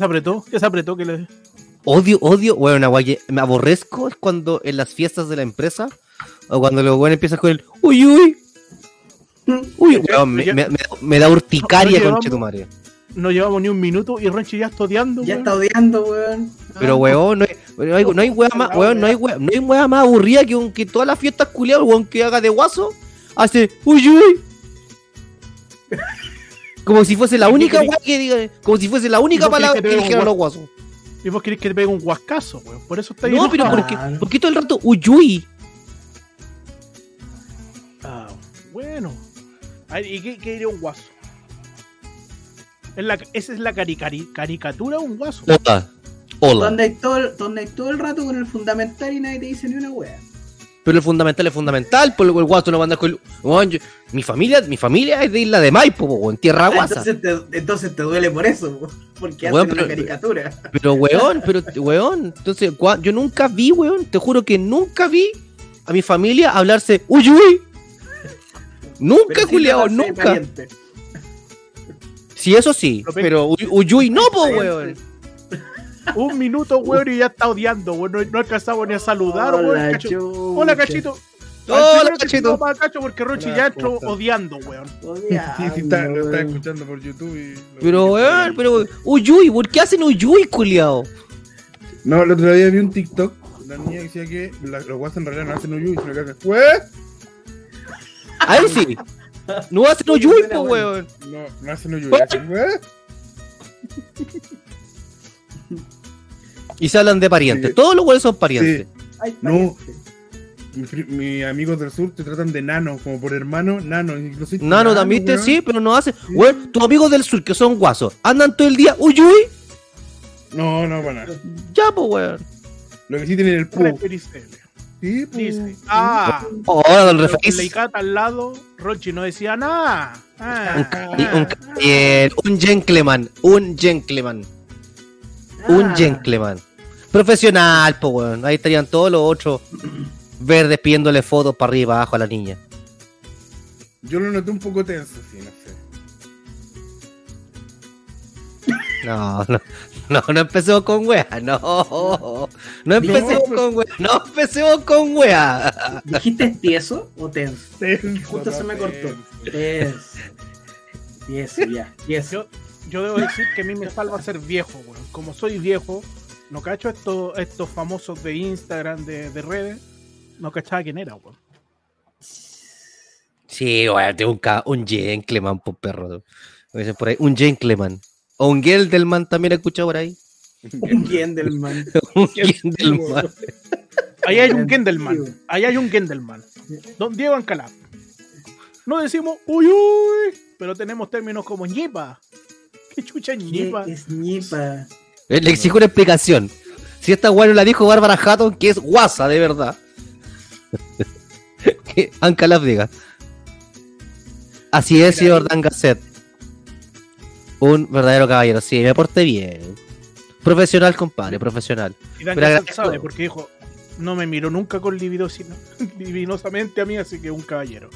se apretó? ¿Qué se apretó? ¿Qué le... Odio, odio, weón, una que me aborrezco es cuando en las fiestas de la empresa o cuando los weones empiezan con el uy uy. Uy, weón, me, me- me- me da urticaria, No, no conche tu madre. No llevamos ni un minuto y Ronchi ya está odiando. Ya weón. está odiando, weón. Pero Ah, weón, no hay, no hay, no hay más, weón, no hay weá, no hay weá más aburrida que, un- que todas las fiestas culiadas, weón, que haga de guaso, hace uy uy. Como si fuese la ¿Y qué única querés? weá que diga, como si fuese la ¿Y única palabra que que dijeran los guas- guasos. Y vos querés que te pegue un huascazo, weón. Por eso está ahí. No, pero enojado. ¿por qué, por qué todo el rato uy uy? Ah, bueno. A ver, ¿Y qué, qué diría un guaso? Es la, esa es la cari- cari- caricatura de un guaso. Hola. Hola. Donde hay, todo, el- donde hay todo el rato con el fundamental y nadie te dice ni una wea. Pero el fundamental es fundamental, por lo que el guaso no manda con yo- mi familia, mi familia es de Isla de Maipo, po, en tierra Ah, guasa. entonces, te, entonces te duele por eso, po, porque hacen Weón, una caricatura. Pero weón, pero weón, entonces yo nunca vi, weón, te juro que nunca vi a mi familia hablarse uy uy. Nunca, tratarse de nunca. Sí, eso sí, Lo pe- pero uy uy, no, po, weón. Un minuto, weón, y ya está odiando, weón. No, no alcanzamos ni a saludar, weón. Hola, Cacho. chucha. Hola, cachito. Hola, Cachito. llama Cacho porque Rochi Hola, ya ¿cómo entró odiando, weón. Odiando, Sí, sí, está, lo está weón. escuchando por YouTube y... Pero weón, pero uy uy, ¿por qué hacen uy uy, culiao? No, el otro día vi un TikTok, la niña decía que la- los guasos en realidad no hacen uyuy, sino que hacen sí. No hacen uy uy, po, weón. No, no hacen uyuy, hacen ¿Fue? Y se hablan de parientes. Sí. Todos los weones son parientes. No. pariente. Mi Mis amigos del sur te tratan de nano, como por hermano, nano. Incluso Nano también, te- sí, pero no hace. Weón, tus amigos del sur que son guasos, andan todo el día, uy, uy. No, no, para nada. Ya, pues, weón. Lo que sí tienen el pu. Sí. Dice. Ah, don. Leicata al lado, Rochi no decía nada. Un, Ah, ca- un caballero, un gentleman, un gentleman, un Ah, gentleman. Profesional, pues, weón. Ahí estarían todos los otros verdes pidiéndole fotos para arriba y para abajo a la niña. Yo lo noté un poco tenso, sí, no sé. No, no, no, no empecemos con wea, no. No empecemos No, con wea, no empecemos con wea. ¿Dijiste tieso o tenso? Tenso, Justo se me cortó. tenso. Tieso. Tieso, ya. Tieso. Yo, yo debo decir que a mí me salva ser viejo, weón. Como soy viejo, no cacho estos, estos famosos de Instagram, de, de redes. No cachaba quién era, weón. Sí, weón, tengo un, ca- un gentleman, por perro. Por ahí, un gentleman. O un Geldelman también he escuchado por ahí. Un Gendelman. Un. Geldelman. Ahí hay un. Gendelman. Ahí hay un Gendelman. Don Diego Ancalá. No decimos uy uy, pero tenemos términos como ñipa. ¿Qué chucha ñipa? ¿Qué es ñipa? Eh, Le exijo una explicación. Si esta weá no la dijo Bárbara Hatton, que es guasa, de verdad. que Ancalaf diga. Así es, señor Dan Gasset. Un verdadero caballero. Sí, me porté bien. Profesional, compadre, profesional. Y Dan Pero sabe porque dijo, no me miró nunca con libido, sino divinosamente a mí, así que un caballero.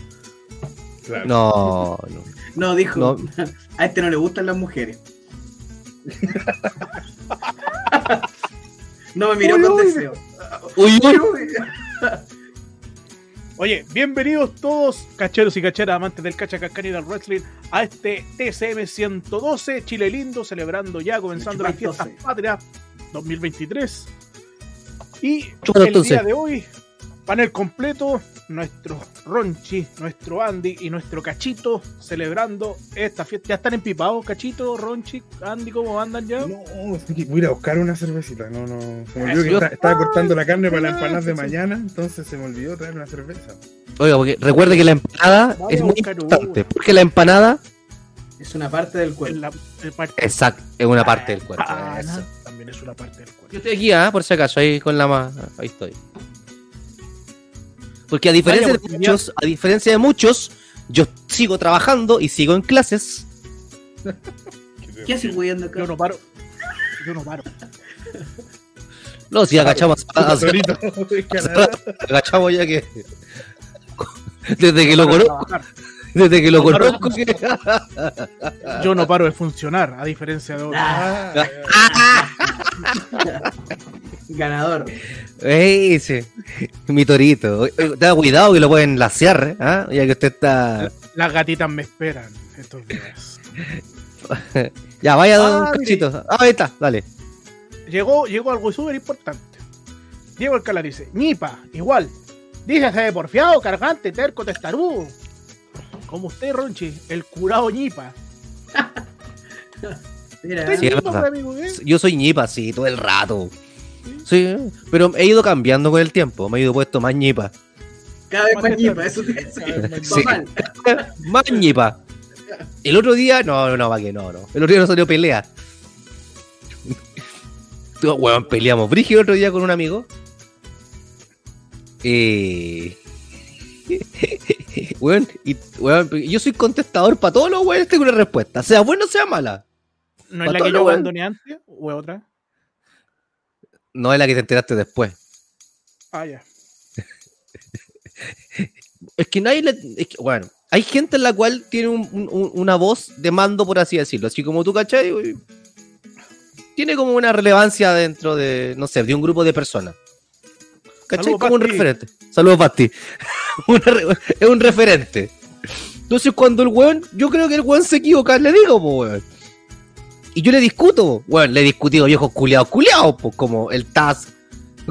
Claro. No, no. No, dijo. No. A este no le gustan las mujeres. no me miró Uy, con uy. deseo. Uy. Oye, bienvenidos todos, cacheros y cacheras, amantes del cacha cascani y del wrestling, a este TCM 112, Chile lindo, celebrando ya, comenzando las fiestas 12. patrias 2023. Y el día de hoy, panel completo, nuestro Ronchi, nuestro Andy y nuestro Cachito celebrando esta fiesta. ¿Ya están empipados, Cachito, Ronchi, Andy, cómo andan ya? No, voy a ir a buscar una cervecita. No, no. Se me olvidó que está- estaba cortando la carne para la Ah, empanada de mañana, entonces se me olvidó traer una cerveza. Oiga, porque recuerde que la empanada Vamos es a muy importante. una. Porque la empanada, Es una parte del cuerpo. la, el parte- exacto, es una parte del cuerpo. Ah, Eso. También es una parte del cuerpo. Yo estoy aquí, ah, por si acaso, ahí con la más. Ahí estoy. Porque a diferencia Vaya, de muchos, a diferencia de muchos, yo sigo trabajando y sigo en clases. ¿Qué haces weyando acá? Yo no paro. Yo no paro. No, si agachamos hace, agachamos ya que. Desde que lo conozco. Desde que lo No, conozco. que- Yo no paro de funcionar, a diferencia de otros. Ah, Ganador. Ese, mi torito. Tenga cuidado que lo pueden lasear, ¿eh? ¿Ah? ya que usted está. Las gatitas me esperan estos días. Ya, vaya, don Ah, Cachito. Ah, ahí está, dale. Llegó, llegó algo súper importante. Diego Alcalá dice, ñipa, igual. Dígase de porfiado, cargante, terco, testarudo. Como usted, Ronchi, el curado ñipa. Mira, ¿Usted es Sí, ñipa, amigo? ¿eh? Yo soy ñipa, sí, todo el rato. Sí, pero he ido cambiando con el tiempo. Me he ido puesto más ñipa. cada vez Más ñipa, eso te eso Sí. mal. Más ñipa. El otro día, no, no, no, va que no, no. El otro día no salió pelea. Weón, peleamos. Brígido el otro día con un amigo. Eh. Weón, y, weón, yo soy contestador para todos los weones, tengo una respuesta. Sea buena o sea mala. ¿No Pa' es la que yo bueno. abandoné antes? ¿O es otra? No es la que te enteraste después. Ah, ya. Es que nadie le. es que, bueno, hay gente en la cual tiene un- un- una voz de mando, por así decirlo. Así como tú, ¿cachai? Uy, Tiene como una relevancia dentro de, no sé, de un grupo de personas. ¿Cachai? Saludos, como un referente. Saludos, Pasti. Es un referente. Entonces, cuando el weón, yo creo que el weón se equivoca, le digo, pues, weón. Y yo le discuto, weón, le he discutido viejos culiados, culiados, pues, como el Taz,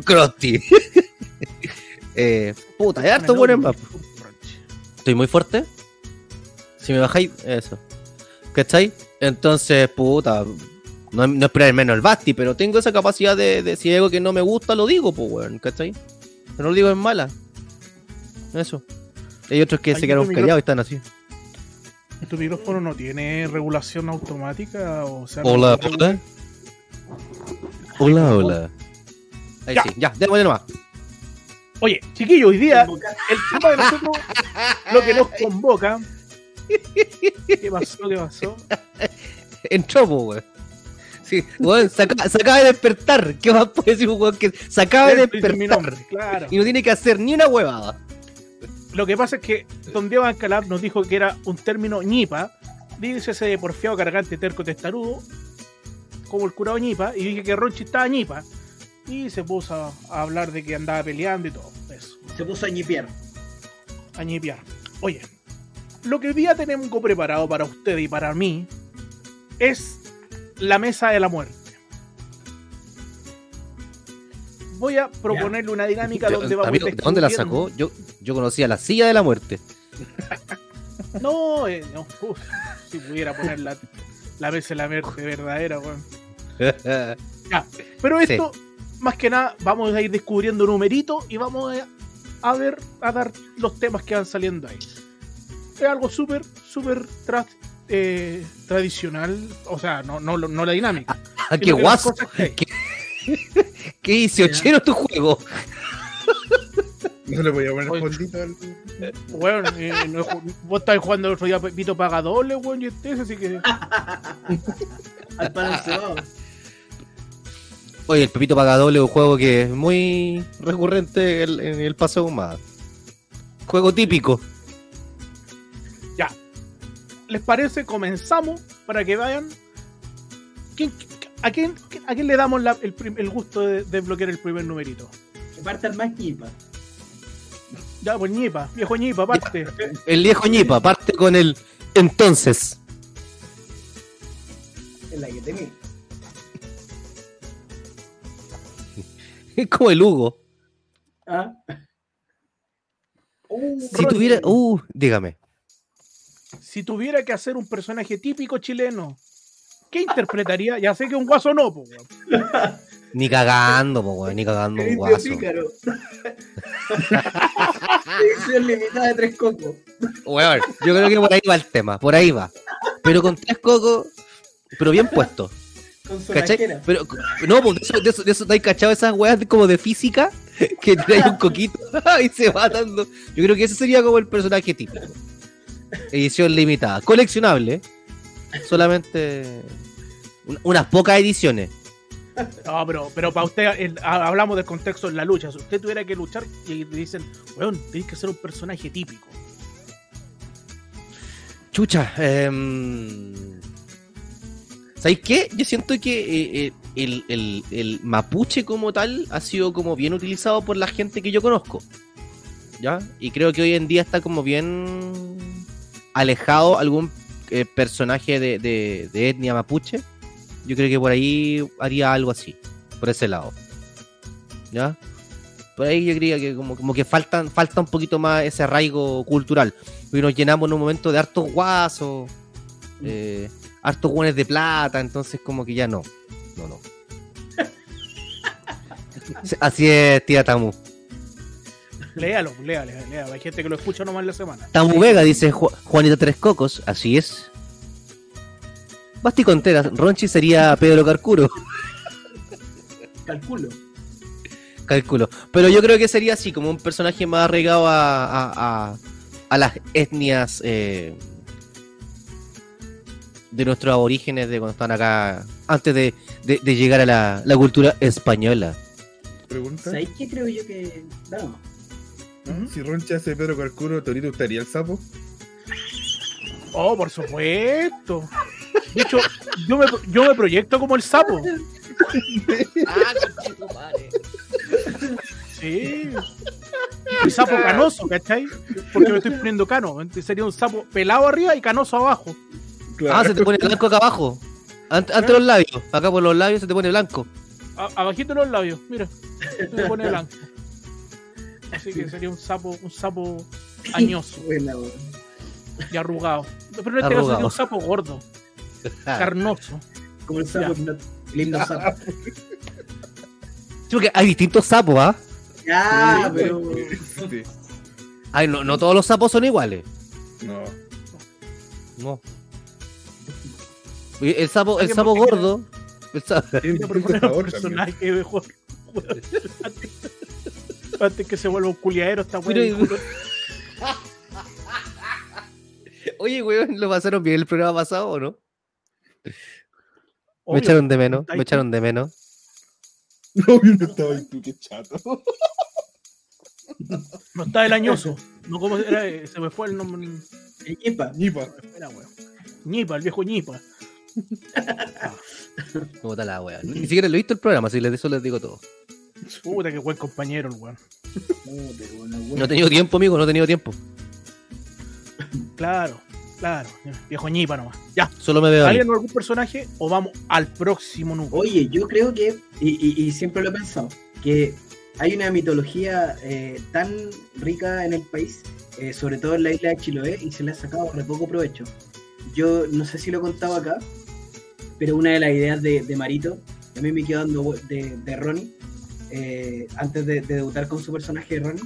Krusty. eh, puta, hay harto bueno más. ¿Estoy muy fuerte? Si me bajáis, eso. ¿Cachai? Entonces, puta. No, no esperar menos el Basti, pero tengo esa capacidad de, de si hay algo que no me gusta, lo digo, pues, weón. ¿Cachai? Pero no lo digo en mala. Eso. Hay otros que se quedaron mi callados y están así. ¿Tu micrófono no tiene regulación automática? O sea, Hola, hola. Hola, hola. Ahí Ya. sí, ya, démosle nomás. Oye, chiquillo, hoy día el tema de nosotros, lo que nos convoca. ¿Qué pasó? ¿Qué pasó? Entró, weón. Sí, weón, se acaba, se acaba de despertar. ¿Qué más puede decir un weón que se acaba de despertar? nombre, claro. Y no tiene que hacer ni una huevada. Lo que pasa es que Don Diego Alcalá nos dijo que era un término ñipa, dícese de porfiado, cargante, terco, testarudo, como el curado ñipa, y dije que Ronchi estaba ñipa, y se puso a, a hablar de que andaba peleando y todo, eso, Se puso a ñipear. a ñipear. Oye, lo que hoy día tenemos preparado para usted y para mí es la mesa de la muerte. Voy a proponerle una dinámica Yo- donde vamos amigo, ¿De dónde la sacó? Yo, yo conocía la silla de la muerte. No, eh, no, uf, si pudiera poner la, la mesa de la muerte verdadera, weón. Ya, pero Sí. esto, más que nada, vamos a ir descubriendo numeritos y vamos a, a ver, a dar los temas que van saliendo ahí. Es algo súper, súper tra- eh, tradicional, o sea, no, no, no la dinámica. Ah, sino qué guaso. que. ¿Qué hice ochero tu juego? No le podía poner Oye. fondito al. Weón, eh, no ju- vos estabas jugando el otro día Pepito Paga doble, weón, y este, así que. Al pan. Oye, el Pepito Paga Doble es un juego que es muy recurrente en, en el Paseo Humada. Juego típico. Ya. ¿Les parece? Comenzamos para que vayan. ¿Quién- a, quién, ¿A quién le damos la- el, el gusto de, de bloquear el primer numerito? Que parta el más ñipa. Ya, pues ñipa, viejo ñipa, aparte. El viejo ñipa parte con el entonces. Es la que temí. Es como el Hugo. ¿Ah? Uh, Si Ronnie. tuviera. Uh, dígame. Si tuviera que hacer un personaje típico chileno, ¿qué interpretaría? Ya sé que un guaso no, pues, weón. Ni cagando, po, weón, ni cagando un guaso. pícaro. Edición limitada de tres cocos. Weón, yo creo que por ahí va el tema, por ahí va. Pero con tres cocos, pero bien puestos. Con su. Pero, no, pues de eso, de eso, de eso, ¿te has cachado esas weas como de física? Que trae un coquito y se va dando. Yo creo que ese sería como el personaje típico. Edición limitada. Coleccionable. Solamente un- unas pocas ediciones. No, pero, pero para usted, el- hablamos del contexto en la lucha. Si usted tuviera que luchar y le dicen, weón, tienes que ser un personaje típico. Chucha, em, ¿sabéis qué? Yo siento que eh, eh, el, el- el mapuche como tal ha sido como bien utilizado por la gente que yo conozco. ¿Ya? Y creo que hoy en día está como bien alejado algún eh, personaje de, de- de etnia mapuche. Yo creo que por ahí haría algo así, por ese lado. ¿Ya? Por ahí yo creía que como, como que faltan, falta un poquito más ese arraigo cultural. Porque nos llenamos en un momento de hartos guasos, eh, hartos guanes de plata, entonces como que ya no. No, no. Así es, tía Tamu. Léalo, léalo, léalo. Hay gente que lo escucha nomás en la semana. Tamu Vega dice Ju- Juanita Tres Cocos, así es. Basti Contreras, Ronchi sería Pedro Carcuro, Calculo. cálculo. Pero yo creo que sería así, como un personaje más arraigado a, a, a- a las etnias eh, de nuestros aborígenes de cuando están acá, antes de, de- de llegar a la, la cultura española. Pregunta. ¿Sabéis qué creo yo que.? No. Si Roncha hace Pedro Carcuro, ¿Torito gustaría el sapo? Oh, por supuesto. De hecho, yo me, yo me proyecto como el sapo. Sí. El sapo canoso, ¿cachai? Porque me estoy poniendo cano. Sería un sapo pelado arriba y canoso abajo. Ah, se te pone blanco acá abajo. Ante, ante los labios. Acá por los labios se te pone blanco. A- abajito los labios, mira. Se me pone blanco. Así que sería un sapo, un sapo añoso Buena, y arrugado. Pero en este caso sería Arrugado. un sapo gordo, carnoso. Como el sapo. Ya. Himno sapo. Sí, porque hay distintos sapos, ¿ah? Ya, Sí, pero. sí. Ay, no, no todos los sapos son iguales. No. No. El sapo, el sapo gordo. el Tiene un personaje mejor. Antes, que se vuelva un culiadero esta weá. Oye, weón, ¿lo pasaron bien el programa pasado o no? Me echaron de menos, me echaron de menos. No, yo no estaba ahí, tú, qué chato. No está el añoso. No, ¿cómo era? Se me fue el nombre. Equipa. Ñipa. Era, weón. Ñipa, el viejo Ñipa. ¿Cómo está la wea? Ni siquiera lo he visto el programa, así les, eso les digo todo. Puta, qué buen compañero el weón. No he tenido tiempo, amigo, no he tenido tiempo. Claro, claro. Viejo Ñipa nomás. Ya. Solo me veo. ¿Alguien algún personaje o vamos al próximo número? Oye, yo creo que, y, y- y siempre lo he pensado, que hay una mitología eh, tan rica en el país, eh, sobre todo en la isla de Chiloé, y se le ha sacado re poco provecho. Yo no sé si lo he contado acá, pero una de las ideas de, de Marito, a mí me quedó dando de, de Ronnie, eh, antes de, de debutar con su personaje de Ronnie,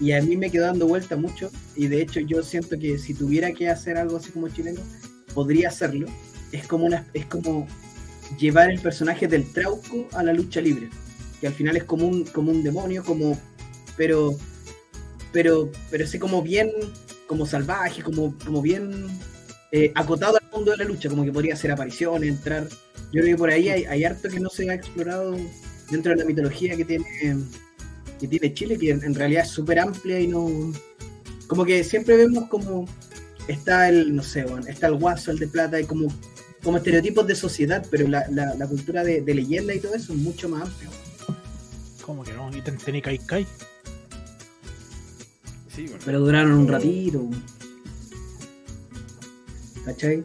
y a mí me quedó dando vuelta mucho, y de hecho yo siento que si tuviera que hacer algo así como chileno, podría hacerlo. Es como una, es como llevar el personaje del Trauco a la lucha libre. Que al final es como un, como un demonio, como. Pero. Pero. Pero sí como bien. como salvaje, como, como bien eh, acotado al mundo de la lucha, como que podría hacer apariciones, entrar. Yo creo que por ahí hay, hay harto que no se ha explorado dentro de la mitología que tiene. que tiene Chile, que en, en realidad es súper amplia y no. Como que siempre vemos como está el, no sé, bueno, está el guaso, el de plata, y como, como estereotipos de sociedad, pero la, la, la cultura de, de leyenda y todo eso es mucho más amplio. ¿Cómo que no? ¿Y ten- tení Kai Kai? Sí, bueno. Pero duraron un ratito. ¿Cachai?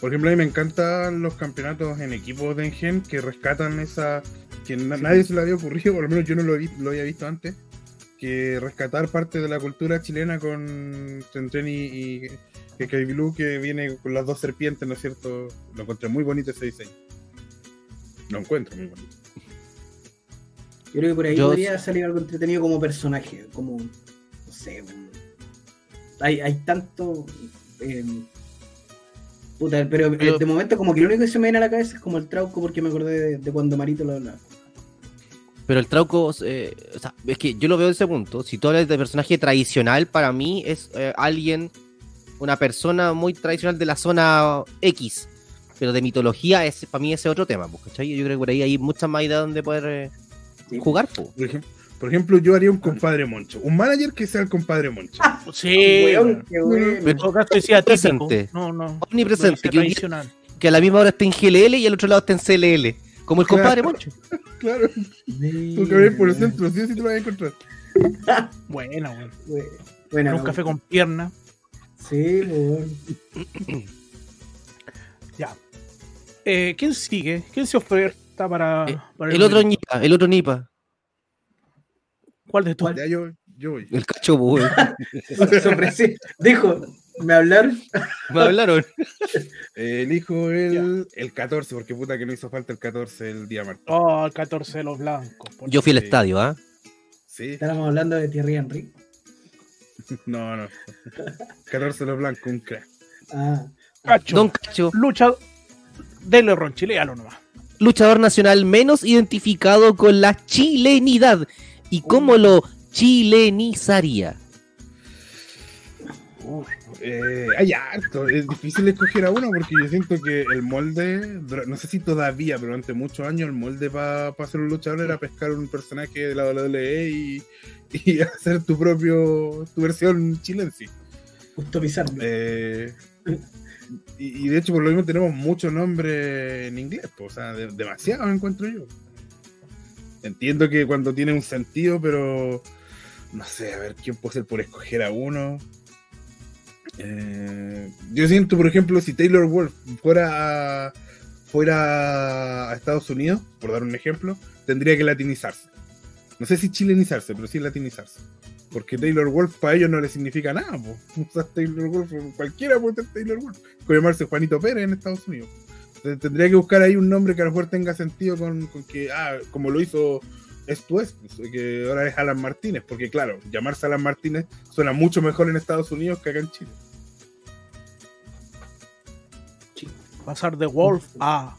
Por ejemplo, a mí me encantan los campeonatos en equipos de Engen que rescatan esa. Que na- nadie se le había ocurrido, por lo menos yo no lo, vi- lo había visto antes. Que rescatar parte de la cultura chilena con Tren y, y que Kaibilu, que viene con las dos serpientes, ¿no es cierto? Lo encontré muy bonito ese diseño. Lo encuentro muy bonito. Yo creo que por ahí Yo- podría salir algo entretenido como personaje, como, no sé, hay, hay tanto... eh, puta, pero, eh, Pero- de momento como que lo único que se me viene a la cabeza es como el trauco porque me acordé de, de cuando Marito lo hablaba. Pero el Trauco, eh, o sea, es que yo lo veo desde ese punto. Si tú hablas de personaje tradicional, para mí es eh, alguien, una persona muy tradicional de la zona X. Pero de mitología, es, para mí ese es otro tema, pues, ¿cachai? Yo creo que por ahí hay muchas más ideas donde poder eh, Sí. jugar. pues. Por, ejem- Por ejemplo, yo haría un compadre Moncho. Un manager que sea el compadre Moncho. Sí, Weón, todo caso típico. Presente. No, no. Omnipresente, no que. Que a la misma hora está en GLL y al otro lado está en CLL. Como el Claro. compadre Moncho. Claro, tú que por el centro, sí sí te lo vas a encontrar. Buena, weón. Bueno, bueno, En un café con pierna. Sí, weón. Ya. Eh, ¿Quién sigue? ¿Quién se oferta para, Eh, para El otro Nipa, el otro Nipa. ¿Cuál de? Ya yo, yo voy. El cacho, pues, ofreció. Dijo, me hablaron. Me hablaron. Eh, Elijo el, el 14, porque puta que no hizo falta el 14 el día martes. Oh, el 14 de los blancos. Yo fui al Sí. estadio, ¿ah? Sí, Estábamos hablando de Thierry Henry. no, no. 14 los blancos, un crack. Ah, Cacho. Don Cacho, Lucha. Dele Ronchi, léalo nomás. luchador nacional menos identificado con la chilenidad. ¿Y cómo lo chilenizaría? Eh, hay harto, es difícil escoger a uno porque yo siento que el molde, no sé si todavía, pero durante muchos años el molde para ser un luchador era pescar un personaje de la WWE y, y hacer tu propio, tu versión chilense. customizarlo. Eh, y, y de hecho por lo mismo tenemos muchos nombres en inglés, pues, o sea, de- demasiados encuentro yo. Entiendo que cuando tiene un sentido, pero no sé, a ver quién puede ser por escoger a uno. Eh, yo siento, por ejemplo, si Taylor Wolf fuera a, fuera a Estados Unidos, por dar un ejemplo, tendría que latinizarse. No sé si chilenizarse, pero sí latinizarse. Porque Taylor Wolf para ellos no le significa nada. Taylor Wolf, cualquiera puede ser Taylor Wolf. Puede llamarse Juanito Pérez en Estados Unidos. Tendría que buscar ahí un nombre que a lo mejor tenga sentido con, con que, ah, como lo hizo esto es, pues, que ahora es Alan Martínez. Porque claro, llamarse Alan Martínez suena mucho mejor en Estados Unidos que acá en Chile. Pasar de Wolf a.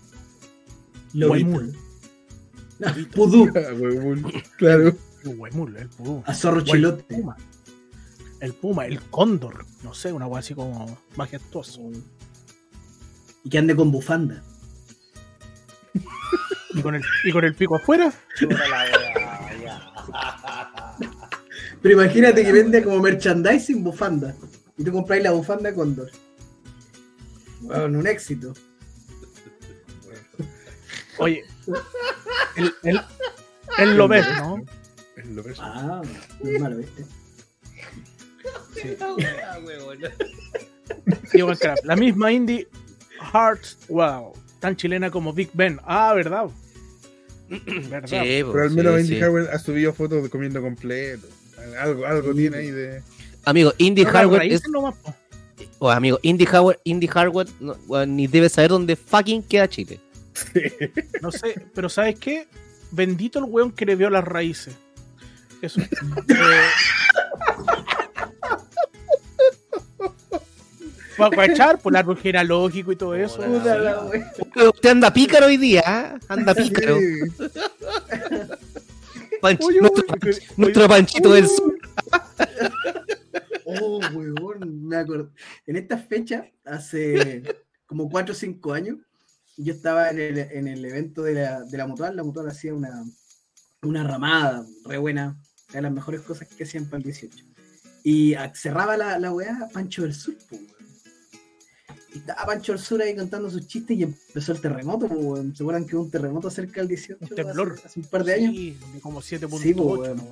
Huemul. Ah, Pudú. Claro. Huemul, el pudú. A Zorro O el Chilote. puma. El puma, el cóndor. No sé, una cosa así como majestuoso. Y que ande con bufanda. Y con el, y con el pico afuera. Pero imagínate que vende como merchandising bufanda. Y tú compráis la bufanda Condor. Bueno, un éxito. Oye. El, el, el lo ves, ¿no? Es lo que es. Ah, no es malo, ¿viste? Diego Alcaraz. La misma indie Hartwell. Tan chilena como Big Ben. Ah, verdad. verdad. Sí, po, Pero al menos sí, Indy sí. Harwell ha subido fotos de comiendo completo. Algo, algo tiene ahí de. Amigo, Indy Pero las Hardware es. nomás, po. O amigo, Indy Hardware, Indy Hardware no, ni debe saber dónde fucking queda Chile. No sé, pero ¿sabes qué? Bendito el weón que le vio las raíces. Eso. Eh, Para echar por el árbol genealógico y todo eso. Puta Puta Sí. la wea. Usted anda pícaro hoy día, ¿ah? anda pícaro. Sí. Panch- Oye, nuestro, oye, oye, nuestro panchito del sur. Oh, weón, me acuerdo. En esta fecha, hace como 4 o 5 años, yo estaba en el, en el evento de la, de la Mutual. La Mutual hacía una, una ramada re buena, era de las mejores cosas que hacían para el 18. Y cerraba la, la weá Pancho del Sur, po, weón. Y estaba Pancho del Sur ahí contando sus chistes y empezó el terremoto, po, weón. ¿Se acuerdan que hubo un terremoto cerca del 18? Un temblor. Hace, hace un par de años. Sí, de como 7.8. Sí, po, weón. ¿no?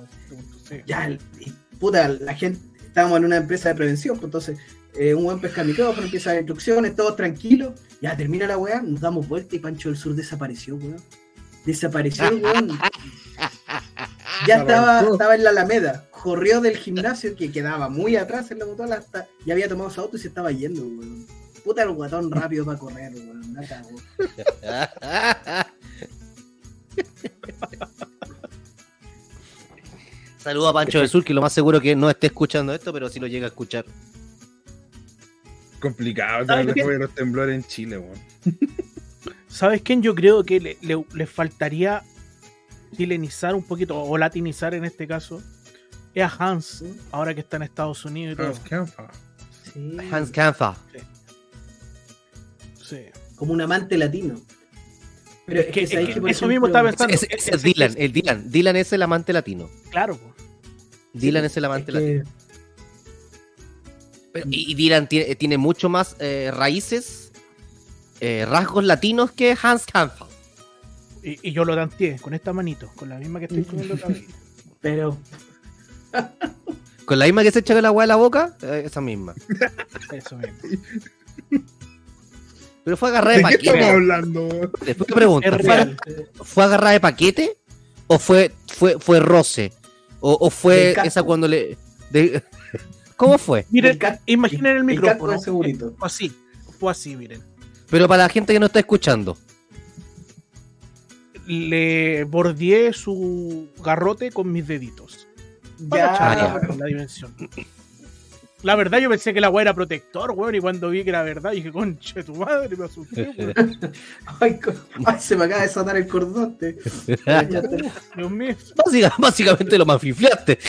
7.6. ya, el- y, puta, la gente, estábamos en una empresa de prevención, pues entonces eh, un buen pesca micrófono, empieza las instrucciones, todos tranquilos, ya termina la weá, nos damos vuelta y Pancho del Sur desapareció, weón. Desapareció, weón. Ya estaba, estaba en la Alameda, corrió del gimnasio que quedaba muy atrás en la motola hasta, ya había tomado su auto y se estaba yendo, weón. Puta el guatón rápido para correr, weón. Saludo a Pancho del Sur, que lo más seguro que no esté escuchando esto, pero sí lo llega a escuchar. Complicado después de los temblores en Chile, weón. ¿Sabes quién? Yo creo que le, le- le faltaría chilenizar un poquito, o latinizar en este caso, es a Hans, ahora que está en Estados Unidos y todo. Hans Kampfer. Sí, Hans Kampfer. Sí. como un amante latino. Pero es Que- que, es que eso mismo estaba pensando. Ese es Dylan, el Dylan. Dylan es el amante latino. Claro, Dylan es el es amante que- latino. Pero- y, y Dylan tiene, tiene mucho más eh, raíces, eh, rasgos latinos que Hans Kampf. Y, y yo lo danteé con esta manito, con la misma que estoy comiendo. Pero, Con la misma que se echa el agua de la boca, eh, esa misma. Eso mismo. Pero fue agarrada de ¿De qué estamos paquete. hablando? Después te pregunto, ¿fue, fue agarrada de paquete? ¿O fue, fue, fue roce? ¿O, o fue esa cuando le. de- ¿Cómo fue? Miren, imaginen el micrófono. segurito. Fue así, fue así, miren. Pero para la gente que no está escuchando. Le bordeé su garrote con mis deditos. Para Ya, cachar pero- la dimensión. La verdad, yo pensé que la weá era protector, weón, y cuando vi que era verdad, dije, conche tu madre, me asusté, weón. ay, ay, se me acaba de desatar el cordón. te- Dios mío, Básica- básicamente lo manfifleaste.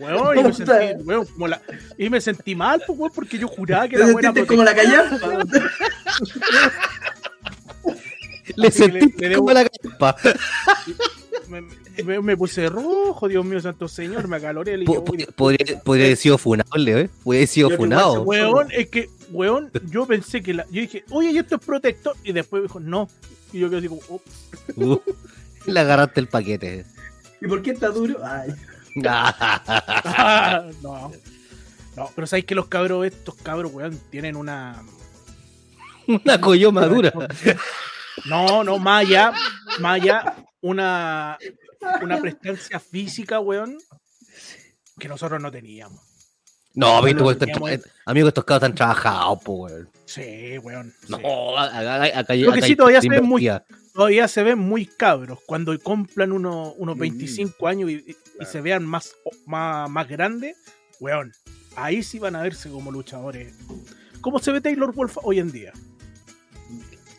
weón, y me sentí, weón, como la- y me sentí mal, pues, weón, porque yo juraba que ¿Te la weá era sentiste como la protector. callampa? Le debo- como la capa. Me, me- me puse rojo, Dios mío, santo señor, me acaloré. le po- Podría, podría haber sido funable, ¿eh? Podría haber sido Yo que funado. Weón, es que, weón, yo pensé que la. Yo dije, oye, ¿y esto es protector? Y después dijo, no. Y yo quedé así como, oh, Uh, le agarraste el paquete. ¿Y por qué está duro? Ay, ah, no. No, pero sabéis que los cabros, estos cabros, weón, tienen una. Una coyoma dura. No, no, más allá, más allá, una, una prestancia física, weón, que nosotros no teníamos. No, No, estos- digamos- estos- amigos, estos cabros están trabajados, po, weón. Sí, weón. No, acá, acá, acá, Lo que acá sí todavía se ven muy-. Todavía se ven muy cabros cuando cumplan unos, unos 25 años y, y- y se vean más, más, más grandes, weón. Ahí sí van a verse como luchadores. ¿Cómo se ve Taylor Wolf hoy en día?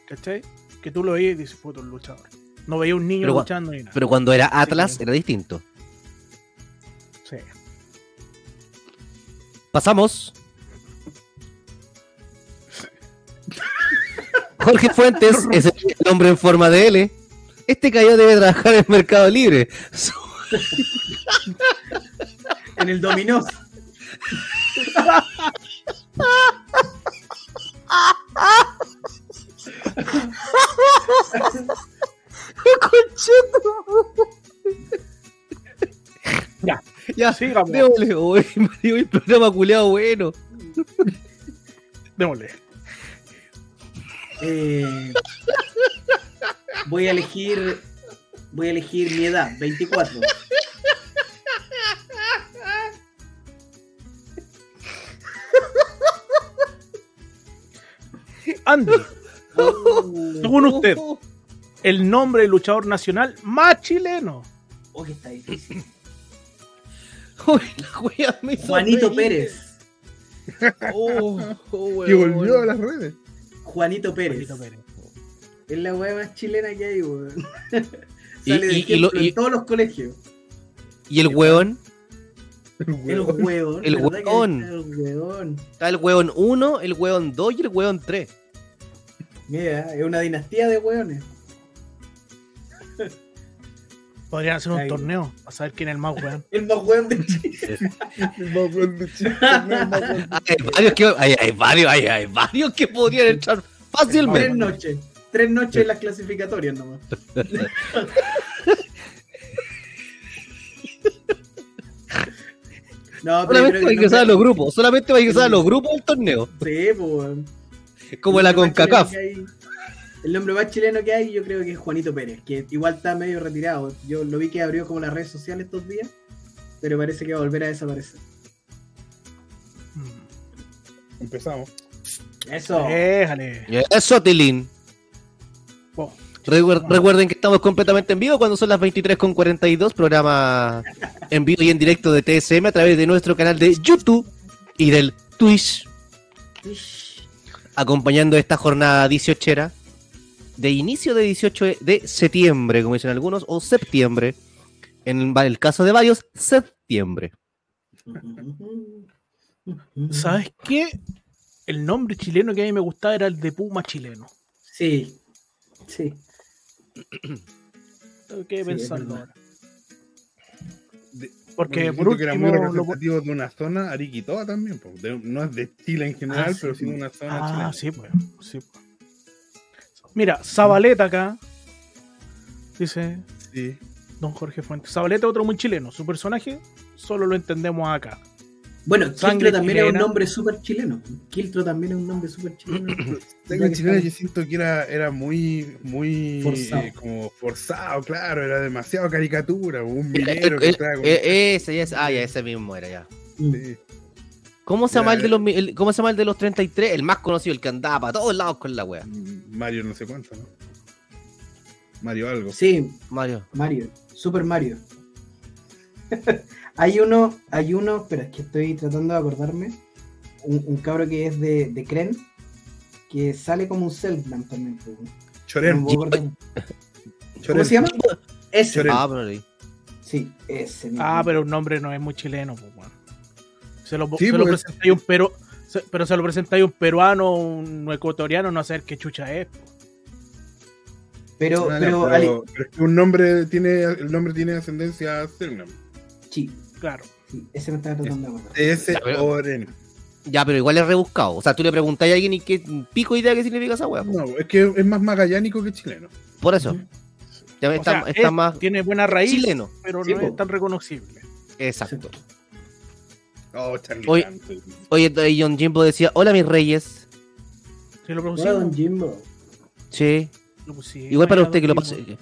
¿Cachai? Que tú lo veías y dices, puto, un luchador. No veía un niño Pero luchando ni nada. Pero cuando era Atlas Sí. era distinto. Sí. Pasamos. Jorge Fuentes es el hombre en forma de L. Este cayó debe trabajar en Mercado Libre. En el dominó. Ya. Sigamos. démosle. Mario, el programa culeado bueno. Démosle. Eh, voy a elegir. Voy a elegir mi edad, 24. Andy, Uh, según usted, el nombre del luchador nacional más chileno. oh, que está difícil. Juanito reír. Pérez. Oh, oh, weón. volvió a las redes. Juanito Pérez. Juanito Pérez. Es la weá más chilena que hay, weón. Y- Sale de y- lo- y- en todos los colegios. Y el. El hueón. El ¿verdad que hueón. está El hueón. Está el weón 1, el weón 2 y el weón 3. Mira, es una dinastía de hueones. Podrían hacer un Ahí. torneo para saber quién es el más weón. El más hueón de Chile. El más weón de Chile, weón. Hay varios que, hay, hay varios, hay, hay varios que podrían entrar Tres fácilmente. noches. Tres noches en las clasificatorias nomás. No, Solamente va a que ingresar a los grupos. Solamente va a ingresar a los grupos del torneo. Sí, pues, weón. Como la CONCACAF. hay- El nombre más chileno que hay, yo creo que es Juanito Pérez, que igual está medio retirado. Yo lo vi que abrió como las redes sociales estos días, pero parece que va a volver a desaparecer. Mm. Empezamos. Eso. Déjale. Eso, Tilín. Oh, Recuer- Recuerden que estamos completamente en vivo cuando son las 23.42, programa en vivo y en directo de TSM a través de nuestro canal de YouTube y del Twitch, acompañando esta jornada 18era de inicio de 18 de septiembre, como dicen algunos, o septiembre, en el caso de varios, septiembre. ¿Sabes qué? El nombre chileno que a mí me gustaba era el de Puma chileno. Sí, Sí. Tengo que Sí, pensarlo ahora. Porque Bueno, por siento que era muy lo- representativo de una zona, Ariquitoa también. De- no es de Chile en general, Ah, sí. pero sí de una zona Ah, chilena. sí, pues. Sí, pues. Mira, Zabaleta acá. Dice Sí. Don Jorge Fuentes. Zabaleta, otro muy chileno. Su personaje solo lo entendemos acá. Bueno, Sangre Kiltro también es un chilena. nombre súper chileno. Kiltro también es un nombre súper chileno. Que chileno, yo siento que era, era muy, muy Forzado. eh, como forzado, claro, era demasiado caricatura, un El- minero que el- estaba con- ese, ya es- ah, ya ese mismo era ya. Mm. Sí. ¿Cómo se llama el de los mi- el- cómo se llama el de los 33? El más conocido, el que andaba para todos lados con la wea. Mario no sé cuánto, ¿no? Mario algo. Sí, Mario. Mario, Super Mario. hay uno, hay uno, espera, es que estoy tratando de acordarme. Un, un cabro que es de, de Kren, que sale como un Zeltman también. pues, no. Chorén. ¿Cómo se llama? Ese. Ah, pero. Sí, ese. mismo. Ah, pero un nombre no es muy chileno, pues, bueno. Se lo, Sí, se lo pues. presentáis un pero, se- pero se lo presentáis un peruano, un ecuatoriano, no sé qué chucha es. Pero, pero, pero- Ale- pero es que un nombre tiene, el nombre tiene ascendencia sí, Claro. sí, ese me estaba tratando de acordar. Ese Ya, pero- Oren. Ya, pero igual es rebuscado. O sea, tú le preguntas a alguien y qué pico idea qué significa esa wea. po. No, es que es más magallánico que chileno. Por eso. Ujú. Ya O está, sea, está es- más tiene buena raíz, chileno. pero Sí, no po. es tan reconocible. Exacto. Oh, Charlie Oye. Hunt. Oye, ahí John Jimbo decía, hola mis reyes. Si lo Hola, producimos, Don Jimbo. Sí. Igual para usted que lo pase.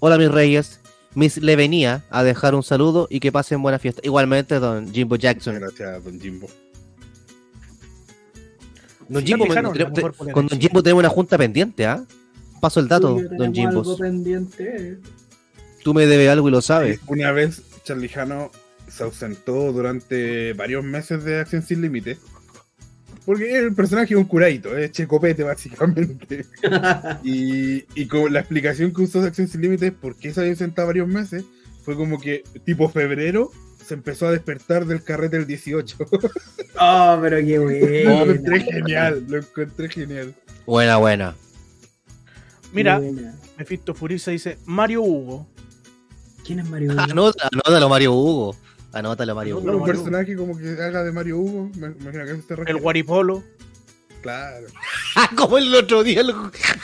Hola mis reyes. Miss le venía a dejar un saludo y que pasen buena fiesta. Igualmente, don Jimbo Jackson. Gracias, Don Jimbo. Don Sí, Jimbo, te- polera con Don. Jimbo tenemos una junta pendiente, ¿ah? Paso el dato, don Jimbo. Tú me debes algo y lo sabes. Una vez Charlie Jano se ausentó durante varios meses de Acción Sin Límite. Porque el personaje es un curadito, es checopete básicamente. y, y con la explicación que usó de Acción Sin Límite, por qué se había ausentado varios meses, fue como que tipo febrero se empezó a despertar del carrete del 18. Oh, pero qué lo bueno. encontré genial, lo encontré genial. Buena, buena. Mira, Buena. Mephisto Furisa dice Mario Hugo. ¿Quién es Mario Hugo? Anótalo, Mario Hugo. Anótalo, Mario Hugo. un personaje como que haga de Mario Hugo, me me imagino que eso te El. Guaripolo. Claro. Como el otro día el,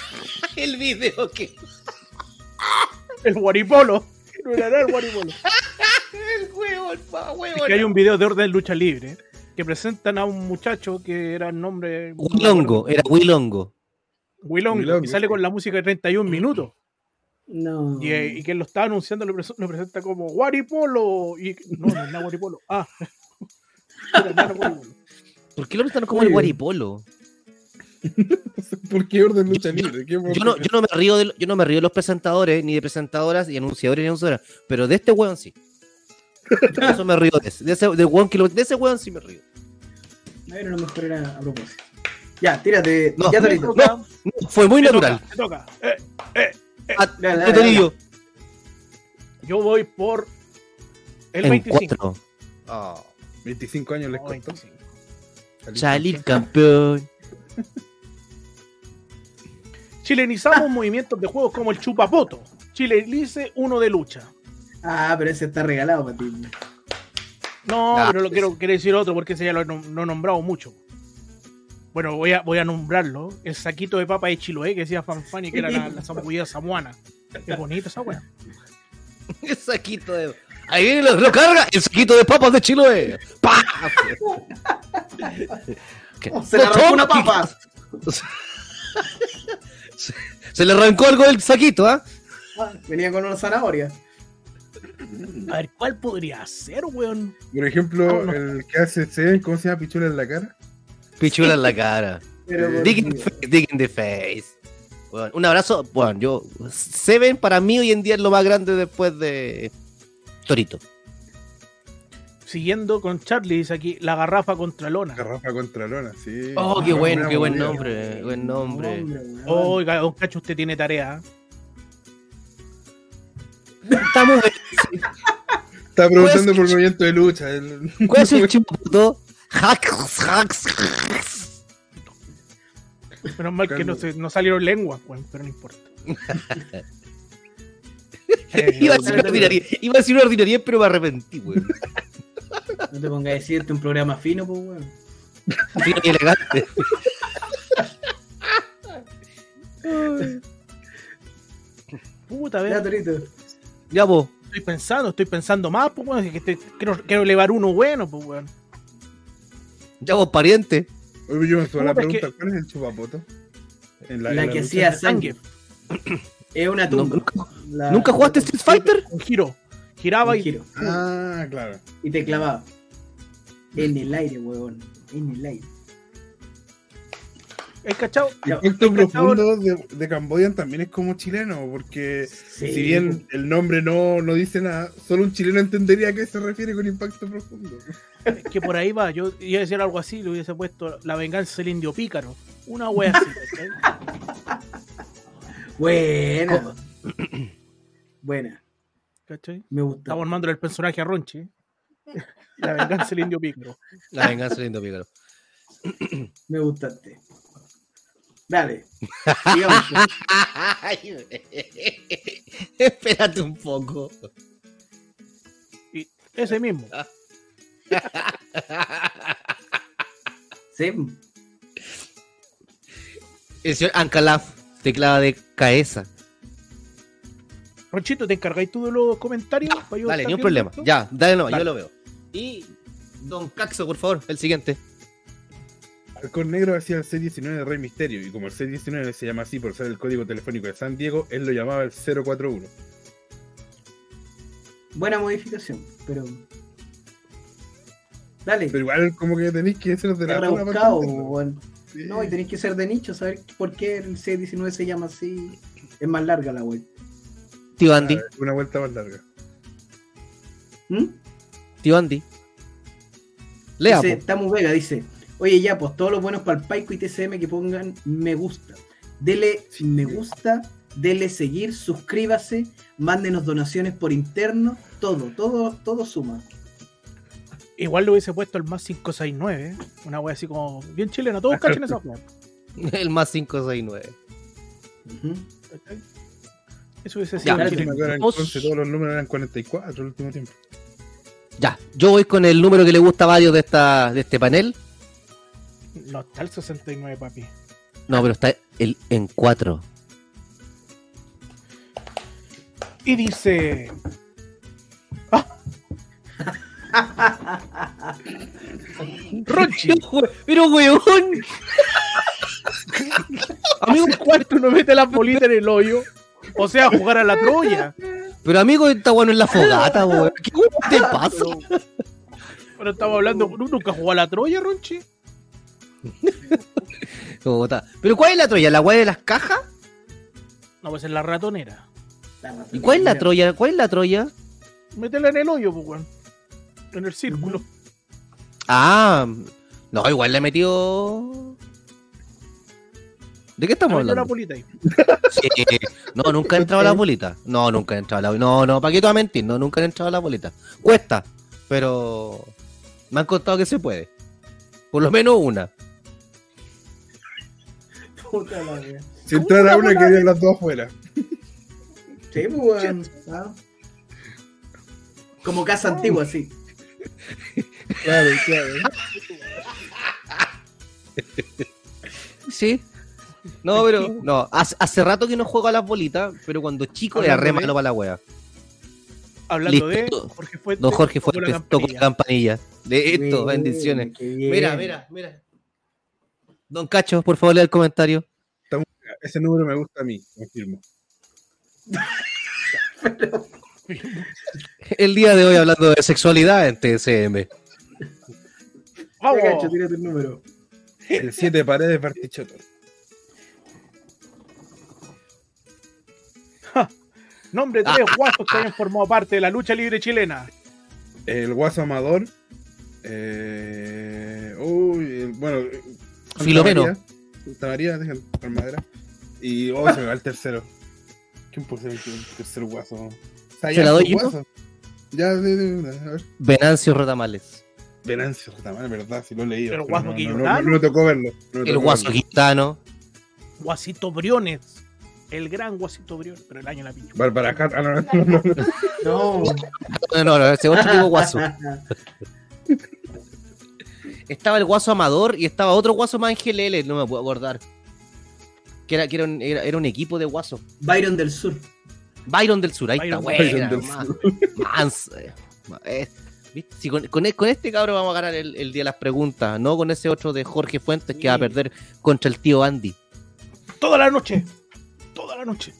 el video que. El Guaripolo. No era el Guaripolo. El huevo, el pa, huevo. Es que hay un video de orden lucha libre que presentan a un muchacho que era el nombre. Wilongo, era Wilongo. Wilongo, y sale con la música de 31 minutos. No. Y, eh, y quien lo está anunciando lo, pres- lo presenta como Guaripolo. Y, no, no es nada Guaripolo. Ah. ¿Por qué lo presentan como el guaripolo? ¿Por qué orden lucha libre? ¿Qué Yo no, yo no me río de, yo no me río de los presentadores, ni de presentadoras, y anunciadores, ni anunciadoras, pero de este weón sí. Por eso me río de ese, de ese, de weón que lo- de ese weón sí me río. A ver, a lo mejor era a propósito. Ya, tírate. No. ya, Me toca, No, fue muy me natural. toca, me toca. Eh, Ah, Dale, dale, ¿qué te digo? yo voy por el En 25. cuatro. Oh, 25 años les No, costó. 25. salir campeón. Chilenizamos movimientos de juegos como el chupapoto. Chilenice uno de lucha. Ah, pero ese está regalado para ti. No, Ah, pero lo pues. quiero, quiero decir otro porque ese ya lo he nom- lo he nombrado mucho. Bueno, voy a, voy a nombrarlo. El saquito de papa de Chiloé que decía Fanfani que era la, la zambullida samuana. Qué bonita esa weá. El saquito de. Ahí viene lo, lo carga el saquito de papas de Chiloé. ¡Pah! Se le arrancó una papa. Se, se le arrancó algo del saquito, ¿ah? Ah, Venía con una zanahoria. A ver, ¿cuál podría ser, weón? Por ejemplo, no. el que hace ¿cómo se llama? Pichula en la cara. Pichula en la cara. Dig in the face. Dig in the face. Bueno, un abrazo. Bueno, yo. Seven para mí hoy en día es lo más grande después de Torito. Siguiendo con Charlie, dice aquí, la garrafa contra lona. Garrafa contra lona, sí. Oh, qué Ah, buen, buena qué buen nombre. Buen nombre. Oiga, don Cacho, usted tiene tarea. Estamos Está preguntando por movimiento de lucha. el- ¿Cuál es el chiputo? Hacks, hacks, hacks. Menos mal que no, se, no salieron lenguas, weón, pero no importa. Iba a decir una ordinaria, iba a decir una ordinaria, pero me arrepentí, weón. No te pongas a decirte un programa fino, pues, weón. Fino y elegante. Puta, Ya, ver. Torito. Ya, vos. Estoy pensando, estoy pensando más, pues, weón. que quiero, quiero elevar uno bueno, pues, weón. Ya, vos, pariente. Oye, yo me la pregunta, ¿cuál es el chupapoto? En La, en que hacía. Zangief. Es una No, tumba. ¿Nunca, La- ¿nunca jugaste Street Fighter? Un giro. Giraba Un y. giro. Ah, claro. Y te clavaba. En el aire, weón. En el aire. El acto ¿has cachado? profundo de, de Cambodian también es como chileno, porque Sí, si bien el nombre no, no dice nada, solo un chileno entendería a qué se refiere con impacto profundo. Que por ahí va. Yo iba a decir algo así, le hubiese puesto la venganza del indio pícaro. Una wea así, ¿cachai? Buena. Buena. ¿Cachai? Me gusta. Estamos armando el personaje a Ronchi. La venganza del indio pícaro. La venganza lindo pícaro. Me gustaste. Dale. Espérate un poco. Y ese mismo. Sí. El señor Ancalaf, teclado de cabeza. Ronchito, ¿te encargáis tú de los comentarios? para yo Dale, ni un problema. esto? Ya, dale nomás, Dale. yo lo veo. Y Don Caxo, por favor, el siguiente. Halcón Negro hacía el C19 de Rey Misterio, y como el C19 se llama así por ser el código telefónico de San Diego, él lo llamaba el 041. Buena modificación, pero. Dale. Pero igual como que tenéis que ser de la rebuscado. Sí. No, y tenéis que ser de nicho, saber por qué el C19 se llama así. Es más larga la web. Tío Ah, Andy, Una vuelta más larga. ¿Mm? tío Andy. Lea, Dice. Tamu Vega dice, oye ya, pues todos los buenos para el Paico y TCM que pongan me gusta. Dele me gusta, dele seguir, suscríbase, mándenos donaciones por interno, todo, todo, todo suma. Igual le hubiese puesto el más 569. ¿eh? Una wea así como bien chilena. Todos cachen esa wea. el más 569. Ujú. ¿cachai? Eso hubiese sido chileno. Entonces todos los números eran 44 el último tiempo. Ya, yo voy con el número que le gusta a varios de, esta, de este panel. No, está el 69, papi. No, pero está el en 4. Y dice. Ah. Ronchi, Pero, weón. amigo, cuarto no mete la bolita en el hoyo. O sea, jugar a la Troya. Pero, amigo, está bueno en la fogata, weón. ¿Qué weón te pasa? Pero estamos hablando. ¿tú ¿Nunca jugó a la Troya, Ronchi? Pero, ¿cuál es la Troya? ¿La weá de las cajas? No, pues es la ratonera. ¿Y cuál es la Troya? ¿Cuál es la Troya? Métela en el hoyo, pues, weón. En el círculo. Ah, no, igual le metió. ¿De qué estamos Metió la hablando? bolita ahí. Sí. No, nunca he entrado a la bolita. No, nunca he entrado a la No, no, ¿para qué te voy a mentir? No, nunca he entrado a la bolita. Cuesta, pero me han contado que se puede. Por lo menos una. Puta la wea. Si entrara una, querían las dos afuera. Sí, pues. Ah. Como casa antigua, sí. Claro, claro. Sí. No, pero no. Hace, hace rato que no juego a las bolitas, pero cuando chico era Hablando re de- malo para la wea. Hablando Listo. de Jorge Fuentes. Don Jorge tocó Fuentes tocó la campanilla. De esto, Bien, bendiciones. Mira, mira, mira. Don Cacho, por favor, lea el comentario. Ese número me gusta a mí, confirmo. El día de hoy hablando de sexualidad en TSM. Vamos. Cacho, tírate el número. El 7 paredes Bartichotto. Nombre de tres guasos que hayan formado parte de la lucha libre chilena. El Guaso Amador. Eh, uy, bueno. Santa Filomeno. María, Santa María, dejan por madera. Y oh, se me va el tercero. ¿Quién puede ser el el tercer guaso? O sea, ¿Se la doy yo? guaso. Ya, de, de, de- a ver. Venancio Rotamales. Venancio, Rotamán, es verdad, si lo he leído. Pero pero Guaso no, no, Quillotano. no, no me tocó verlo. no El Guaso verlo. Quintano. Guasito Briones. El gran Guasito Briones, pero el año la piña. Bárbara Cat. Ah, no, no, no, no. No. No, no, no, ese otro tipo guaso. Estaba el guaso Amador y estaba otro guaso más en GLL, no me puedo acordar. Que era, que era, un, era, era un equipo de guasos. Byron del Sur. Byron del Sur, ahí Byron está, del buena. Sur. man. Manso, eh. Eh. Si con, con, con este cabrón vamos a ganar el, el día de las preguntas, no con ese otro de Jorge Fuentes que va a perder contra el tío Andy. Toda la noche. Toda la noche.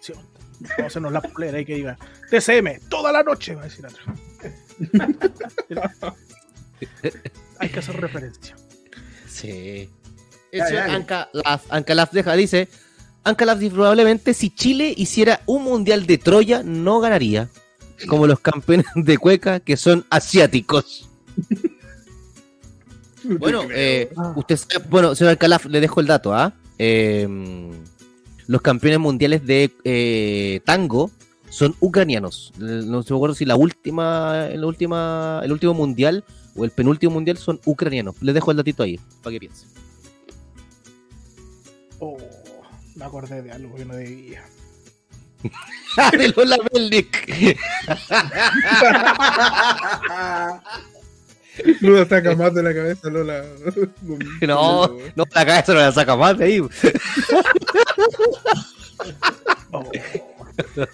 Sí, vamos a hacernos la polera y que diga TCM, toda la noche, va a decir otro. Hay que hacer referencia. Sí. Eso dale. Anca Laf, Anca Laf deja, dice. Anca Laf probablemente si Chile hiciera un mundial de Troya, no ganaría. Como los campeones de Cueca, que son asiáticos. Bueno, eh, usted sabe- bueno, señor Alcalaf, le dejo el dato, ¿ah? Eh, los campeones mundiales de eh, tango son ucranianos. No se me acuerdo si la última, la última, el último mundial o el penúltimo mundial son ucranianos. Les dejo el datito ahí, para que piensen. Oh, me acordé de algo que no debía. de Lola Melnik. Luda saca más de la cabeza, Lola. No, no, la cabeza no la saca más de ahí. Oh,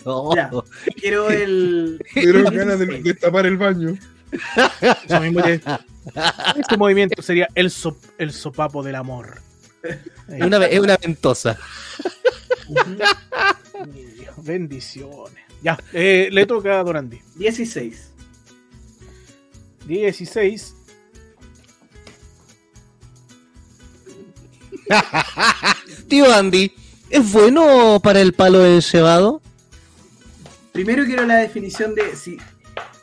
No. Ya. Quiero el. Tuvieron ganas de, de tapar el baño. eso mismo que- este movimiento sería el, sop- el sopapo del amor. Es una, es una ventosa. Bendiciones. Ya, eh, le toca a Dorandi. 16. 16. Tío Andy, ¿es bueno para el palo encebado? Primero quiero la definición de si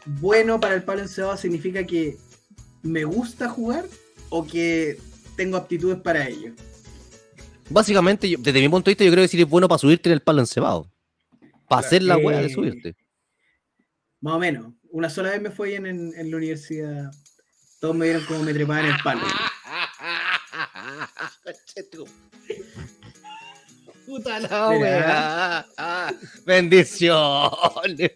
bueno para el palo encebado significa que me gusta jugar o que tengo aptitudes para ello. Básicamente, yo- desde mi punto de vista, yo creo que es bueno para subirte en el palo encebado. Para hacer la Eh, de subirte. Más o menos. Una sola vez me fue bien en, en la universidad. Todos me vieron como me trepaba en el palo. Puta la wea. Bendiciones.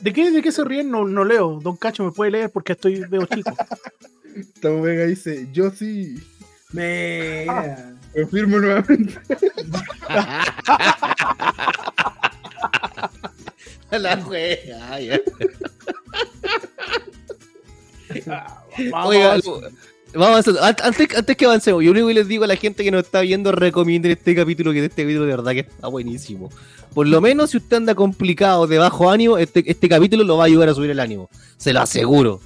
¿De qué, ¿De qué se ríen? No, no leo. Don Cacho me puede leer porque estoy veo chico. Tamo Vega dice, yo sí. Mira. Confirmo nuevamente. La wea. ya. Vamos, Oiga, vamos. a antes, antes que avancemos, yo único que les digo a la gente que nos está viendo, recomienden este capítulo, que este capítulo de verdad que está buenísimo. Por lo menos si usted anda complicado, de bajo ánimo, este, este capítulo lo va a ayudar a subir el ánimo. Se lo aseguro.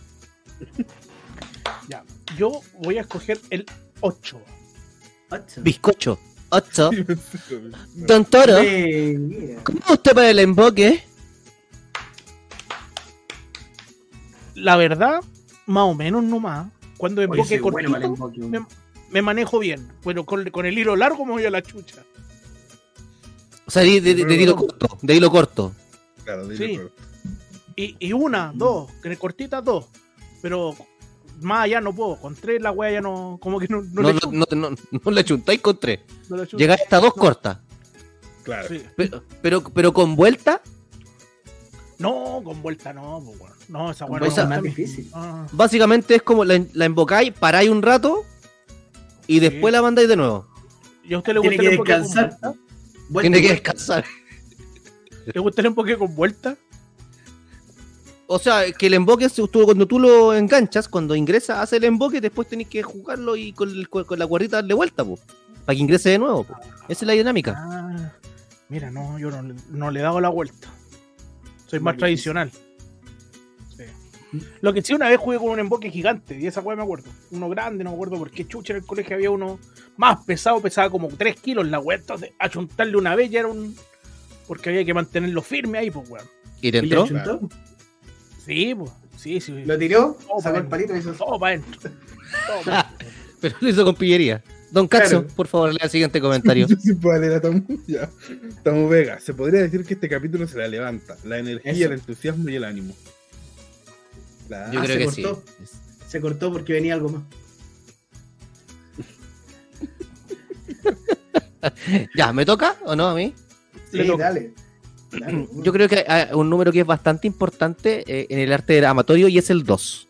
Ya. Yo voy a escoger el 8. Ocho. Bizcocho. 8. Don Toro. ¿cómo va usted para el emboque? La verdad, más o menos nomás. Cuando emboque cortito, emboque. me, me manejo bien. Bueno, con, con el hilo largo me voy a la chucha. O sea, de, de- de- de hilo corto. De hilo corto. Claro, dile, Sí. pero- Y, y una, dos, que cortitas dos. Pero más allá no puedo. Con tres la wea ya no. Como que no, no, No, le no, no, no, no le chuntáis con tres. Llegáis hasta dos cortas. Claro. Sí. Pero, pero, pero con vuelta, No, con vuelta no, pues, weón. No, esa me es más difícil. Ah, básicamente es como la, la invocáis, paráis un rato y después Sí. la mandáis de nuevo. ¿Y a usted le Tiene gusta que con descansar. Vuelta? Tiene que descansar. ¿Le gusta el emboque con vuelta? O sea, que el emboque, cuando tú lo enganchas, cuando ingresa, hace el emboque, después tenés que jugarlo y con, el- con la cuerdita darle vuelta, po, para que ingrese de nuevo. po. Esa es la dinámica. Ah, mira, no, yo no, le- no le he dado la vuelta. Soy más tradicional. Lo que sí, una vez jugué con un emboque gigante, y esa weá me acuerdo. Uno grande, no me acuerdo por qué chucha en el colegio había uno más pesado, pesaba como 3 kilos la weá. Entonces, achuntarle una vez ya era un. Porque había que mantenerlo firme ahí, pues weón. ¿Y te ¿Y le entró? chuntó? Sí, pues. Sí, sí. Lo tiró, sacó el palito y hizo. Todo para adentro. Todo pa' adentro. Pero lo hizo con pillería. Don Caxo, Claro. por favor, lea el siguiente comentario. Leer a Tamu, ya. Tamu Vega. Se podría decir que este capítulo se la levanta. La energía, Eso. el entusiasmo y el ánimo. Claro. Yo Ah, creo se que sí. cortó. Se cortó porque venía algo más. Ya, ¿me toca o no a mí? Sí, dale. Dale. Yo creo que hay un número que es bastante importante eh, en el arte amatorio y es el 2.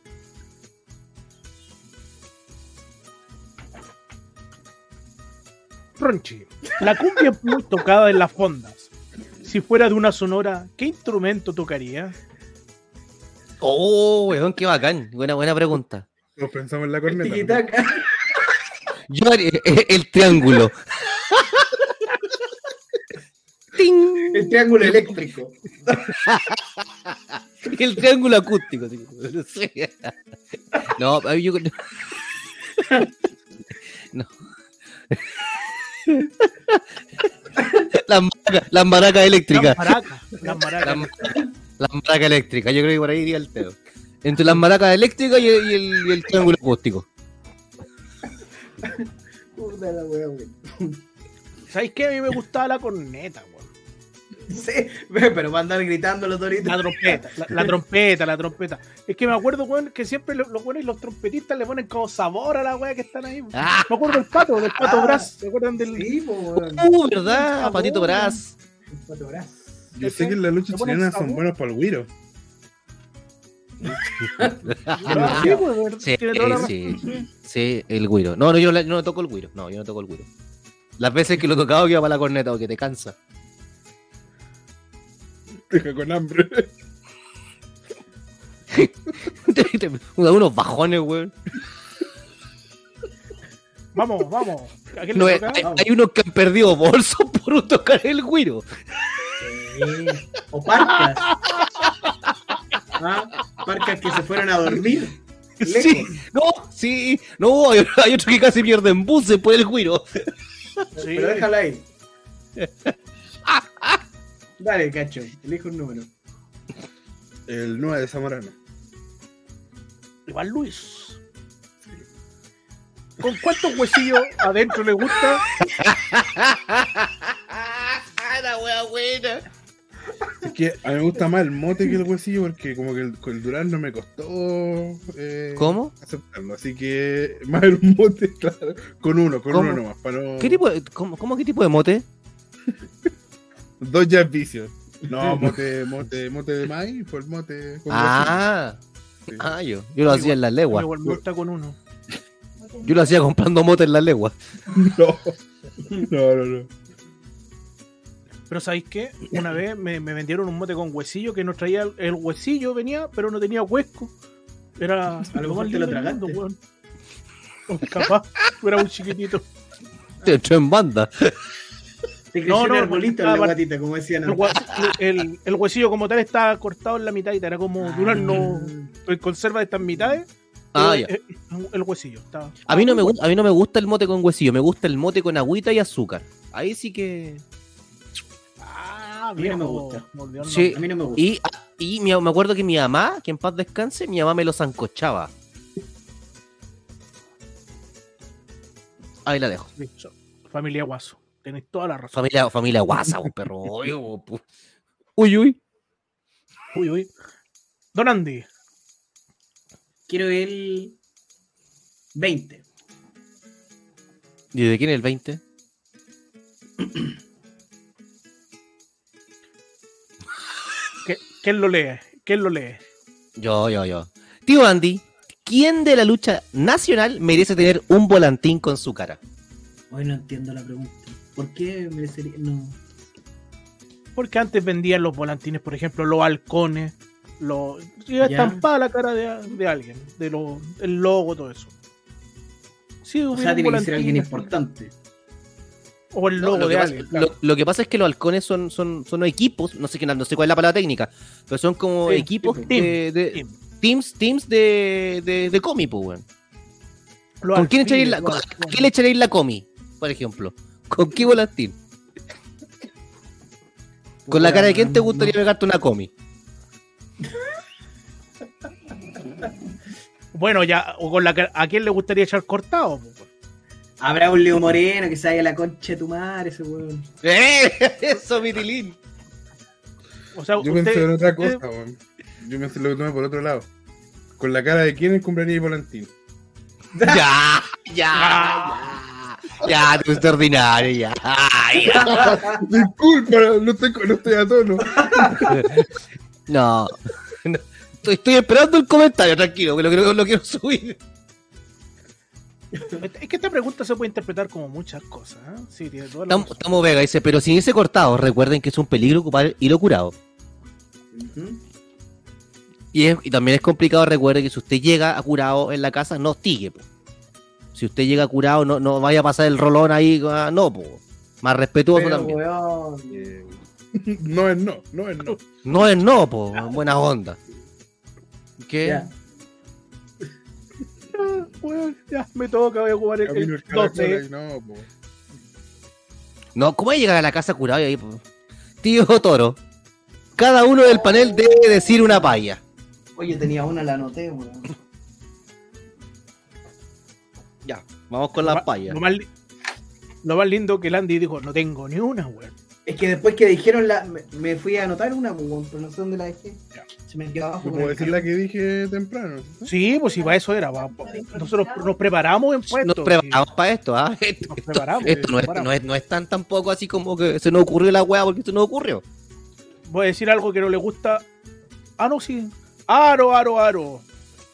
Ronchi, la cumbia es muy tocada en las fondas. Si fuera de una sonora, ¿qué instrumento tocaría? Oh, weón, qué bacán. Buena, buena pregunta. Nos pensamos en la corneta. ¿no? Tiquitaca. Yo haría- eh, el triángulo. ¡Ting! El triángulo eléctrico. El triángulo acústico. No, a mí yo. No. Las maracas, las maracas eléctricas. Las maracas. Las maracas. Las, las maracas eléctricas. Yo creo que por ahí iría el pedo. Entre las maracas eléctricas y el, y el- y el triángulo acústico. Puta la wea, weón. ¿Sabéis qué? A mí me gustaba la corneta, weón. Sí, pero va a andar gritando los doritos. La trompeta, la, la trompeta, la trompeta. Es que me acuerdo, weón, que siempre lo- los buenos y los trompetistas le ponen como sabor a la weá que están ahí. ¡Ah! Me acuerdo del pato, del pato Ah. Brass. ¿Se acuerdan del.? Sí, po, weón. Uh, ¿verdad? Patito Brás. El pato Brás. Yo sé que en la lucha Le ponen chilena son buenos para el guiro. Ah, sí, Sí, sí. el güiro. No, no, yo, la- yo no toco el güiro. No, yo no toco el güiro. Las veces que lo he tocado queda para la corneta porque te cansa. Deja con hambre. Unos bajones, weón. Vamos, vamos. Hay- hay unos que han perdido bolsos por tocar el güiro. O parcas. ¿Ah? Parcas que se fueron a dormir. Lejos. Sí, no, sí, no, hay, hay otros que casi pierden buses por el güiro. Sí. Pero déjala ahí. Dale, cacho. Elige un número. El 9 de Zamorano. Iván Luis. ¿Con cuántos huesillos adentro le gusta? La wea buena. Es que a mí me gusta más el mote que el huesillo porque como que el, con el Durán no me costó eh, ¿Cómo? aceptarlo. Así que más un mote, claro. Con uno, con ¿Cómo? uno nomás. Para no... ¿Qué tipo de, cómo, cómo qué tipo de mote? Dos ya vicios. No, mote, mote, mote de maíz, fue el mote con Ah, ah, yo, yo lo hacía en la legua. Igual me gusta con uno. Yo lo hacía comprando mote en la legua. No. No, no, no. Pero ¿sabéis qué? Una vez me, me vendieron un mote con huesillo que no traía el, el huesillo, venía, pero no tenía huesco. Era. A lo mejor más te lo tragaste. weón. O Capaz, tú eras un chiquitito. Te echó en banda. Te No, no, arbolito en la guatita, como decían El, el- el huesillo como tal estaba cortado en la mitad y era como Ah. Durano en conserva de estas mitades. Ah, ya. el, el huesillo estaba. A mí, no me, gu- a mí no me gusta el mote con huesillo, me gusta el mote con agüita y azúcar. Ahí sí que. Ah, A mí no me gusta. Sí. A mí no me gusta. Y, y me acuerdo que mi mamá, que en paz descanse, mi mamá me lo zancochaba. Ahí la dejo. Familia Guaso. Tenéis toda la razón. Familia, familia guasa, vos, perro. Uy, uy. Uy, uy. Don Andy. Quiero el 20. ¿Y de quién es el 20? ¿Quién lo lee? ¿Quién lo lee? Yo, yo, yo. Tío Andy, ¿quién de la lucha nacional merece tener un volantín con su cara? Hoy no entiendo la pregunta. ¿Por qué merecería.? No. Porque antes vendían los volantines, por ejemplo, los halcones, los... iba estampada la cara de, de alguien, de lo, el logo, todo eso. Sí, O sea, tiene que ser alguien importante. O el No, logo lo, de que alguien. pasa, claro. lo- lo que pasa es que los halcones son, son, son equipos, no sé, qué, no sé cuál es la palabra técnica, pero son como Sí, equipos sí, de, de- Team. teams, teams de, de, de comi, pues, weón. ¿Con quién, echaréis la, con- ¿A halcones. quién le echaréis la comi, por ejemplo? ¿Con qué volantín? ¿Con la cara de quién te gustaría pegarte una comi? Bueno, ya, o con la cara- ¿a quién le gustaría echar cortado? po? Habrá un Leo Moreno que se vaya a la concha de tu madre, ese weón. ¡Eh! Eso, Mitilín. O sea, Yo usted, pensé en otra usted- cosa, weón. Yo me lo tomé por otro lado. Con la cara de quién compraría el volantín. Ya, ya, Ah. ya. Ya, tú extraordinario, ya. Ay, ya. Disculpa, no estoy, no estoy a tono. No. no. Estoy, estoy esperando el comentario, tranquilo, que lo quiero subir. Es que esta pregunta se puede interpretar como muchas cosas. ¿eh? Sí, tiene toda la Estamos, razón. estamos Vega, dice, pero sin ese cortado, recuerden que es un peligro ocupar el hilo curado. Y, es- y también es complicado, recuerde que si usted llega a curado en la casa, no hostigue. po. Si usted llega curado, no, no vaya a pasar el rolón ahí, ah, no, po. más respetuoso Pero, también. weón, Eh, no es no, no es no. No es no, po, buena onda. ¿Qué? Weón, ya, me toca, voy a ocupar el, el el caracol 12. ahí, no, po. No, ¿cómo hay que llegar a la casa curado y ahí, po? Tío Toro, cada uno del panel debe decir una paya. Oye, tenía una, la anoté, weón. Ya, vamos con las payas. Lo más, lo más lindo que el Andy dijo, no tengo ni una, weón. Es que después que dijeron la. Me, me fui a anotar una, pues, pero no sé dónde la dejé. Se me quedó abajo. Puedo decir la que dije temprano. ¿sí? Sí, pues si para eso era. pa- pa- nosotros nos preparamos en puestos. Nos preparamos para esto, ¿ah? Esto, Nos esto- preparamos, esto no, es, preparamos. no, es, no es tan tampoco así como que se nos ocurrió la weá porque se nos ocurrió. Voy a decir algo que no le gusta. Ah, no, sí. Aro, aro, aro.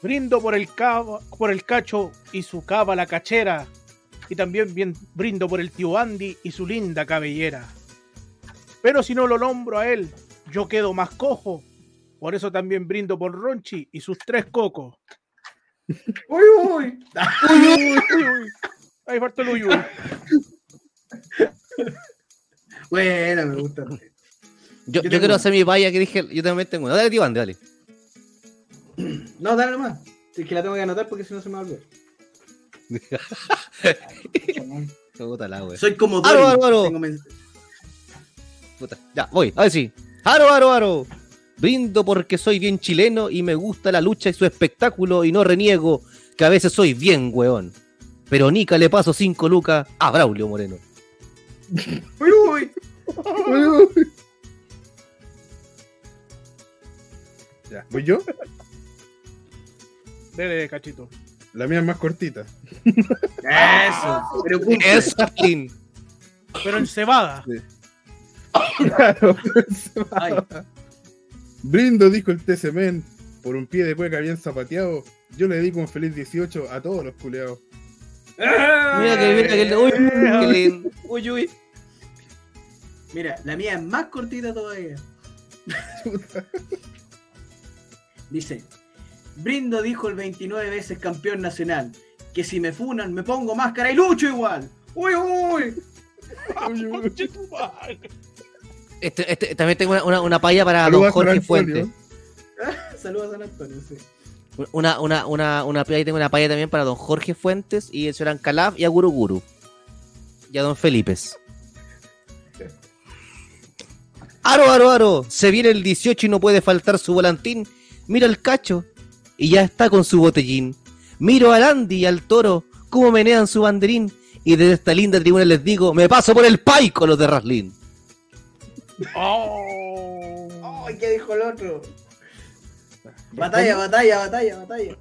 Brindo por el, cava- por el cacho y su cava la cachera. Y también bien brindo por el tío Andy y su linda cabellera. Pero si no lo nombro a él, yo quedo más cojo. Por eso también brindo por Ronchi y sus tres cocos. Uy, uy. Uy, uy, uy, uy. Ahí falta el uy, uy. Bueno, me gusta. Yo, Yo quiero hacer mi paya que dije, yo también tengo una. Dale, Andy, dale. No, dale nomás. Es que la tengo que anotar porque si no se me va a olvidar. Soy como Aro, Dory, aro, aro. tengo Puta. Ya, voy, a ver si. Aro, aro, aro. Brindo porque soy bien chileno y me gusta la lucha y su espectáculo y no reniego que a veces soy bien weón. Pero Nica le paso cinco lucas a Braulio Moreno. Uy, uy. Uy, uy. Ya, ¿voy yo? Dele, cachito. La mía es más cortita. Eso. Pero. Eso. Pero en cebada. Claro. Ay, Brindo, dijo el TCM, por un pie de cueca bien zapateado. Yo le dedico un feliz 18 a todos los culeados. Mira que, mira que. Uy, uy. Mira, la mía es más cortita todavía. Dice, Brindo dijo el 29 veces campeón nacional, que si me funan me pongo máscara y lucho igual. Uy, uy. Uy, uy. Este, este, también tengo una, una, una paya para Saludos don Jorge. Fuentes. Saludos a San Antonio, sí. Una, una, una, una paya, tengo una paya también para don Jorge Fuentes y el señor Ancalaf y a Guru Guru. Y a don Felipes. Aro, aro, aro. Se viene el 18 y no puede faltar su volantín. Mira el cacho. Y ya está con su botellín. Miro al Andy y al toro. Cómo menean su banderín. Y desde esta linda tribuna les digo, me paso por el paico los de Raslin. Oh. Ay, ¿qué dijo el otro? Batalla, batalla, batalla, batalla.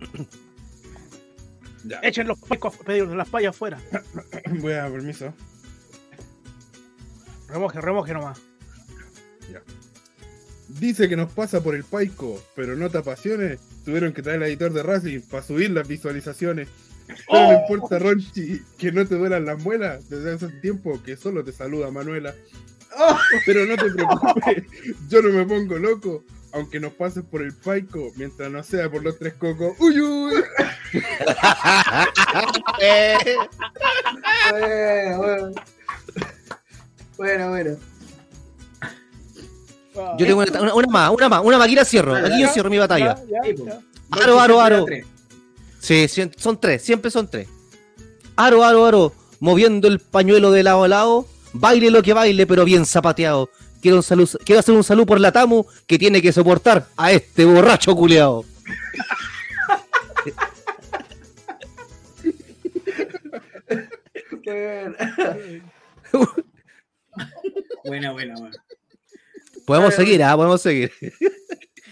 Ya, Echen los paicos, pedir las payas afuera. voy a dar permiso. Remoje, remoje nomás. Dice que nos pasa por el paico, pero no te apasiones. Tuvieron que traer al editor de Racing para subir las visualizaciones. Pero no importa, Ronchi, que no te duelan las muelas. Desde hace tiempo que solo te saluda Manuela. Pero no te preocupes, yo no me pongo loco. Aunque nos pases por el paico, mientras no sea por los tres cocos. ¡Uy, uy! bueno, bueno. Bueno, bueno. Yo tengo una, una- una más, una más, una más. Aquí la cierro. Aquí yo cierro mi batalla. Ya, Sí, ya, po. ya. Aro, aro, aro. Sí, son tres, siempre son tres. Aro, aro, aro, moviendo el pañuelo de lado a lado, baile lo que baile, pero bien zapateado. Quiero, un salud, quiero hacer un saludo por la Tamu que tiene que soportar a este borracho culeado. Buena, buena, buena. Podemos seguir, ah, podemos seguir.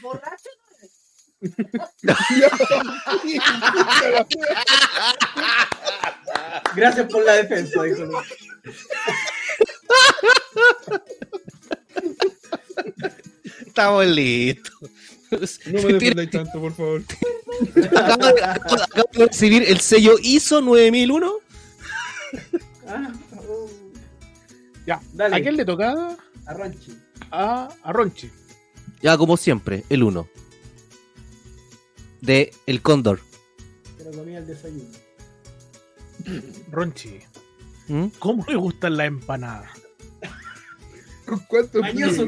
Borracho. Gracias por la defensa, dijo. Estamos listos. No me defendáis tanto, por favor. Acabo de, acabo de recibir el sello ISO 9001. Ah, oh, Ya, Dale. ¿a quién le tocaba? a Ronchi. A, a Ronchi. Ya, como siempre, el 1. De El Cóndor. Pero comía el desayuno. Ronchi. ¿Mm? ¿Cómo le gustan las empanadas? ¿Con cuánto Mañoso,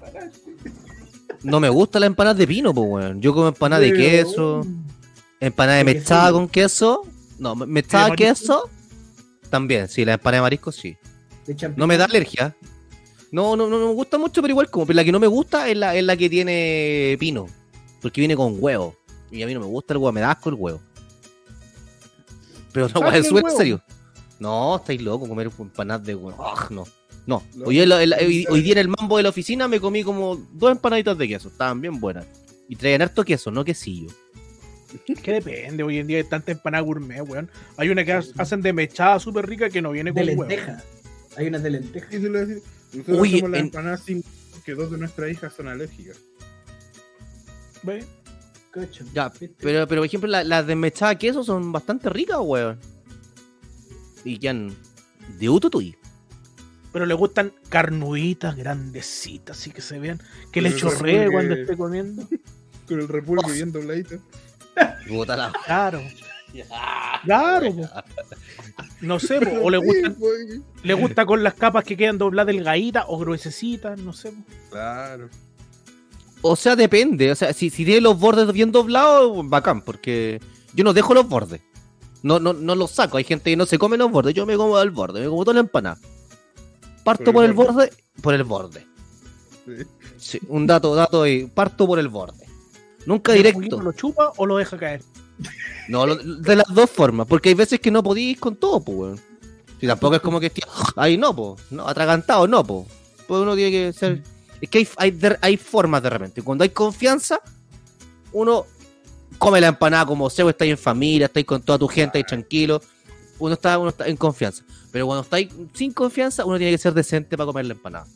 paraches. No me gusta la empanada de pino, pues, weón. Yo como empanada de queso, empanada de mechada con queso. No, me- mechada queso. También, sí, la empanada de marisco, sí. No me da alergia. No, no, no, no me gusta mucho, pero igual como. Pero la que no me gusta es la, es la que tiene pino. Porque viene con huevo. Y a mí no me gusta el huevo, me da asco el huevo. Pero no, ¿Sabes weón, huevo? serio. No, estáis locos comer empanadas de huevo. Ah, no. No. No. Hoy, la- la- hoy- hoy día en el mambo de la oficina me comí como dos empanaditas de queso. Estaban bien buenas. Y traían harto queso, no quesillo. Que depende, hoy en día hay tanta empanada gourmet, weón. Hay una que ha- hacen de mechada súper rica que no viene De con huevo. lenteja. Hay unas de lenteja. Sí, se lo decía. Nosotros Oye, hacemos las en- empanadas sin que dos de nuestras hijas son alérgicas. ¿Ve? Cocho. Ya, pero, pero por ejemplo, la- las de mechada de queso son bastante ricas, weón. Y quedan de ututuy. Pero le gustan carnuditas, grandecitas, así que se vean. Que le chorree cuando esté comiendo. Con el repulgue bien dobladito. Puta la- Claro. Claro, po. No sé, po, o le Sí, pues, le gusta con las capas que quedan dobladas delgaditas o gruesecitas, no sé. po. Claro. O sea, depende. O sea, si, si tiene los bordes bien doblados, bacán, porque yo no dejo los bordes. No, no, no los saco. Hay gente que no se come los bordes. Yo me como al borde, me como toda la empanada. Parto por Por el, borde. por el borde. Sí. Sí, un dato, dato ahí. Parto por el borde. Nunca ¿El directo. ¿Lo chupa o lo deja caer? No, lo- de las dos formas, porque hay veces que no podéis con todo, pues, weón. Si tampoco es como que esté ahí no, pues, no, atragantado, no, pues. Pues uno tiene que ser. Es que hay, hay, hay formas de repente. Cuando hay confianza, uno come la empanada como sea, estáis en familia, estáis con toda tu gente, ahí tranquilo. Uno está, uno está en confianza. Pero cuando estáis sin confianza, uno tiene que ser decente para comer la empanada.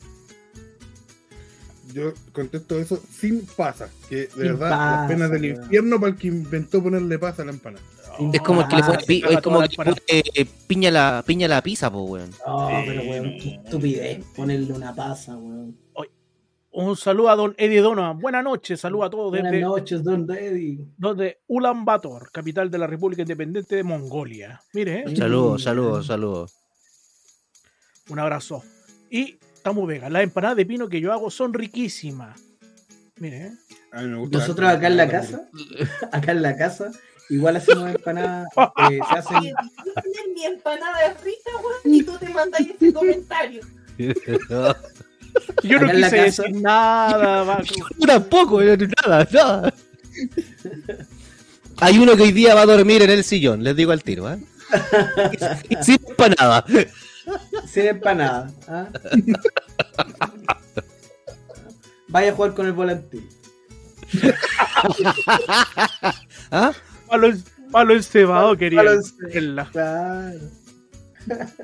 Yo contesto eso sin pasa. Que de Sin verdad, pasa, las penas del infierno para el que inventó ponerle pasa a la empanada. Es como el que le Ah, pone, se pi- es como que pone, eh, piña la, piña la pizza, pues, weón. Oh, Sí, pero weón, no. qué estupidez ponerle una pasa, weón. Un saludo a don Eddie Donovan. Buenas noches, saludo a todos Buenas desde, noches, Don Eddie. desde Ulan Bator, capital de la República Independiente de Mongolia. Mire, ¿eh? Saludos, saludos, saludos. un abrazo. Y estamos vegan. Las empanadas de pino que yo hago son riquísimas. Mire, ¿eh? Nosotros acá en la casa, acá en la casa, igual hacemos empanadas, eh, se hacen mi empanada es rica, weón, y tú te mandas ese comentario. Yo no quise decir nada. va- Yo tampoco, eh, nada, nada. Hay uno que hoy día va a dormir en el sillón, les digo al tiro, ¿eh? Sin empanada. sin empanada. ¿ah? Vaya a jugar con el volantín. ¿Ah? Palo, palo encebado, quería. Palo encebado. Claro.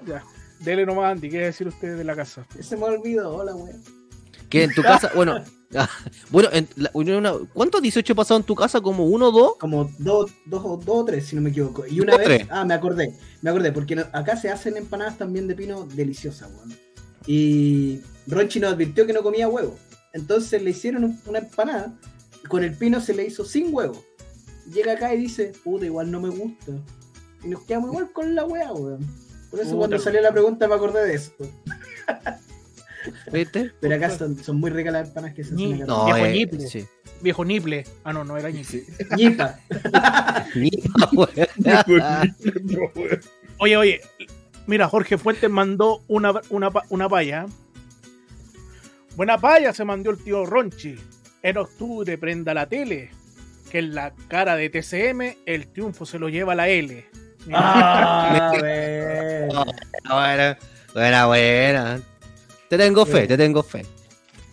Ya. Dele nomás, Andy. ¿Qué decir usted de la casa? Se me olvidó, hola, weón. Que en tu casa, bueno, ah, bueno, en la- una- ¿cuántos 18 pasados en tu casa? ¿Como uno o dos? Como dos, dos, o- dos o tres, si no me equivoco. Y una vez, tres. ah, me acordé, me acordé, porque acá se hacen empanadas también de pino deliciosas, weón. Y Ronchi nos advirtió que no comía huevo. Entonces le hicieron un- una empanada, y con el pino se le hizo sin huevo. Llega acá y dice, puta, igual no me gusta. Y nos quedamos igual con la wea, weón. Por eso Puta, cuando salió la pregunta me acordé de eso. ¿Viste? Pero acá son, son muy ricas las empanadas que se hacen acá. No, Viejo eh, ñiple. sí. Viejo Niple. Ah, no, no era Niple. Ñipa. Ni- weón. Oye, oye. Mira, Jorge Fuentes mandó una, una, una paya. Buena paya se mandó el tío Ronchi. En octubre prenda la tele. Que en la cara de TCM el triunfo se lo lleva la L. Ah, ver. Buena, buena, buena. Te tengo fe, te tengo fe.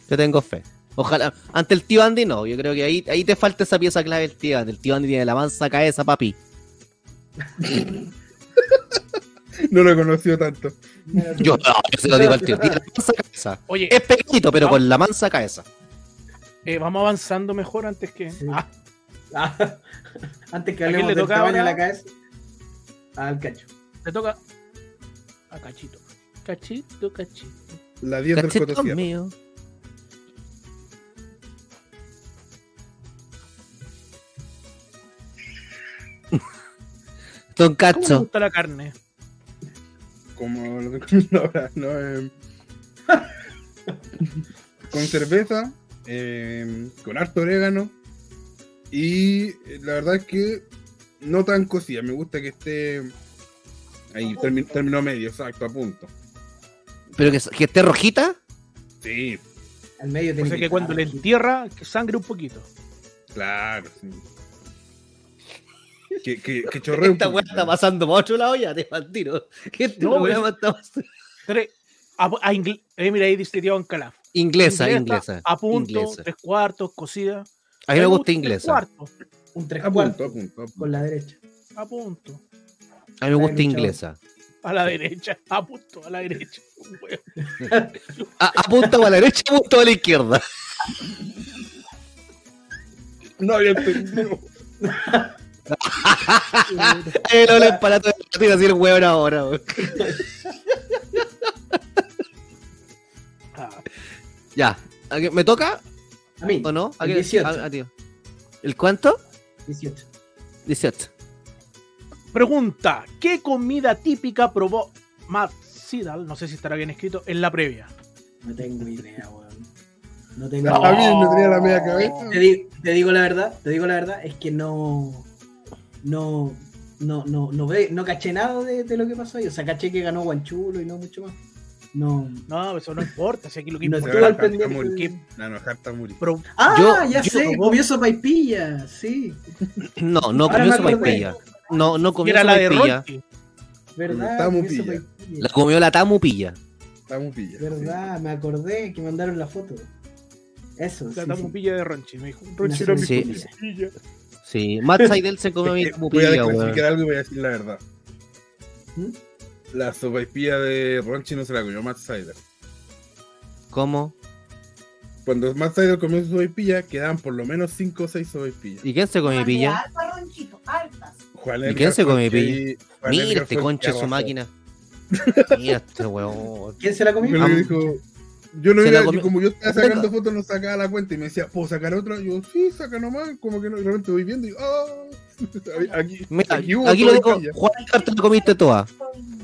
Te tengo fe. Ojalá, ante el tío Andy no, yo creo que ahí, ahí te falta esa pieza clave del tío Andy. El tío Andy tiene la mansa cabeza, papi. No lo he conocido tanto. Yo, no, yo se lo digo al tío. Tiene la mansa cabeza. Oye, Es pequeñito, pero con la mansa cabeza. eh, vamos avanzando mejor antes que. Sí. Ah, Ah, Antes que ¿A quién hablemos le del tamaño de la cabeza. Al cacho. le toca a Cachito. Cachito, cachito. La 10 del Cachito mío. Don ¿Cómo Cacho. gusta la carne? Como lo comiendo ahora, ¿no? Eh, con cerveza, eh, con harto orégano. Y eh, la verdad es que no tan cocida. Me gusta que esté ahí, termi- término medio, exacto, a punto. Pero que, que esté rojita. Sí, Al medio O tiene sea que cuando le entierra, que sangre un poquito. claro. sí. Que, que, que chorree un Esta weá está pasando para otro lado ya, te tiro. Que este No, programa está pasando- Tres. A, a ingle- eh, mira, ahí dice Diego Calaf. Inglesa, inglesa. A punto, inglesa. tres cuartos, cocida. A mí me gusta tres inglesa. cuartos, Un tres A punto, cuartos a punto, a punto. con la derecha. a punto. A mí me gusta inglesa. A la derecha, a punto, a la derecha. Weón. A, apunta a la derecha, apunta a la izquierda. No había entendido. Ay, no le empalato de tira así el hueón ahora. Ah, Ya. ¿A ¿Me toca A mí. o no? ¿A El qué- 18. a- a ti. ¿El cuánto? 18. 18. Pregunta: ¿Qué comida típica probó Matt Sidal? No sé si estará bien escrito en la previa. No tengo idea, weón. No tengo Ah, idea. bien, no tenía la media cabeza. Te, di- te digo la verdad, te digo la verdad, es que no. No. No, no, no, ve, no caché nada de, de lo que pasó ahí. O sea, caché que ganó Guanchulo y no mucho más. No. No, eso no importa. Si aquí lo que No importa al pendiente. No, no, muri. pro- Ah, Yo- ya yo sé, probó- comió sopaipilla, sí. No, no comió sopaipilla. No, no comió era la de. Ronchi. ¿Verdad? Tamu comió pilla. sopaipilla. La comió la tamupilla. Estamos pillas. ¿Verdad? Me acordé que mandaron la foto. Eso, La sí, sí. tamupilla de Ronchi. Me dijo, Ronchi era mi Sí. tamupilla. Sí, Matt Seidel se comió mi que voy a tamupilla, desclasificar algo y voy a decir la verdad. ¿Mm? La sopaipilla de Ronchi no se la comió Matt Sider. ¿Cómo? Cuando Matt Sider comió su sopaipilla, quedaban por lo menos 5 o 6 sopaipillas. ¿Y quién se comió mi pilla? Alta, Ronchito, altas. Juan ¿Y quién se comió pilla? Mira este concha su máquina. Mira este weón. ¿Quién se la comió? Am- dijo, yo no iba, comió- y como yo estaba sacando fotos, no sacaba la cuenta y me decía, ¿puedo sacar otra? Yo, sí, saca nomás, como que no, de repente voy viendo y, ah, aquí, Mira, aquí aquí lo digo. Juan Edgar te comiste toda.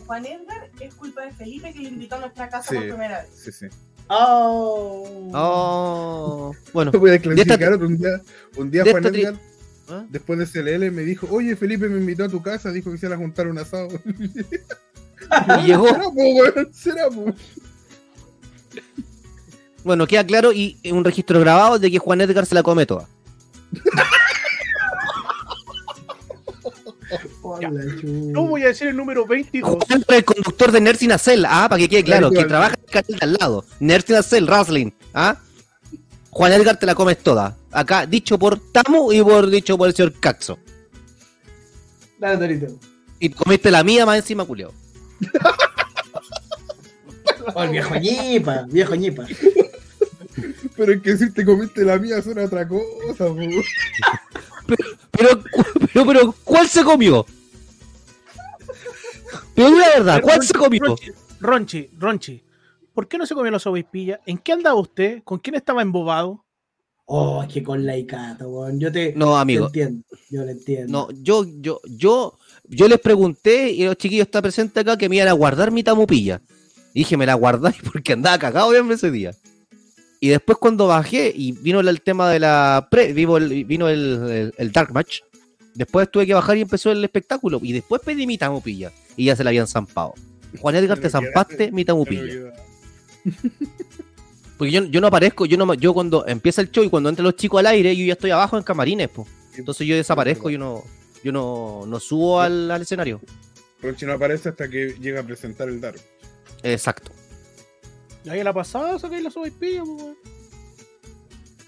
Juan Edgar es culpa de Felipe que le invitó a nuestra casa Sí. por primera vez. Sí, sí. Oh. Oh. Bueno, Voy a otro. Un día, un día Juan Edgar, ¿Ah? después de CLL, me dijo, oye, Felipe me invitó a tu casa, dijo que se iba a juntar un asado. y llegó. ¿Será, po, weón? ¿Será, po? Bueno, queda claro y un registro grabado de que Juan Edgar se la come toda. No voy a decir el número 22. Juan Edgar, el conductor de Nerds in Cell, ah, para que quede claro, que trabaja en el canal de al lado. Nerds in Cell, Wrestling, ah. Juan Edgar te la comes toda. Acá, dicho por Tamu y por dicho por el señor Caxo. Dale, Torito. Y comiste la mía más encima, culio. Oh, el viejo ñipa, viejo ñipa. Pero es que si te comiste la mía suena otra cosa, po. Pero, pero, pero, ¿cuál se comió? Pero la verdad, ¿cuál se comió? Ronchi, Ronchi, Ronchi, ¿por qué no se comió la sopaipilla? ¿En qué andaba usted? ¿Con quién estaba embobado? Oh, es que con la Icato, weón. Yo te, No, te amigo, entiendo. Yo lo entiendo. no, yo, yo, yo, yo les pregunté y los chiquillos están presentes acá que me iban a guardar mi tamupilla. Y dije, me la guardáis porque andaba cagado bien ese día. Y después cuando bajé y vino el, el tema de la pre, vino el, vino el, el- dark match, después tuve que bajar y empezó el espectáculo. Y después pedí mi tamupilla y ya se la habían zampado. Juan Edgar, te zampaste mi tamupilla. Porque yo, yo no aparezco, yo no yo cuando empieza el show y cuando entran los chicos al aire, yo ya estoy abajo en camarines, pues. Entonces yo desaparezco, yo no, yo no, no subo al, al escenario. Ronchi no aparece hasta que llega a presentar el Dark. Exacto. Y ahí a la pasada saqué la sopaipilla, pues, weón.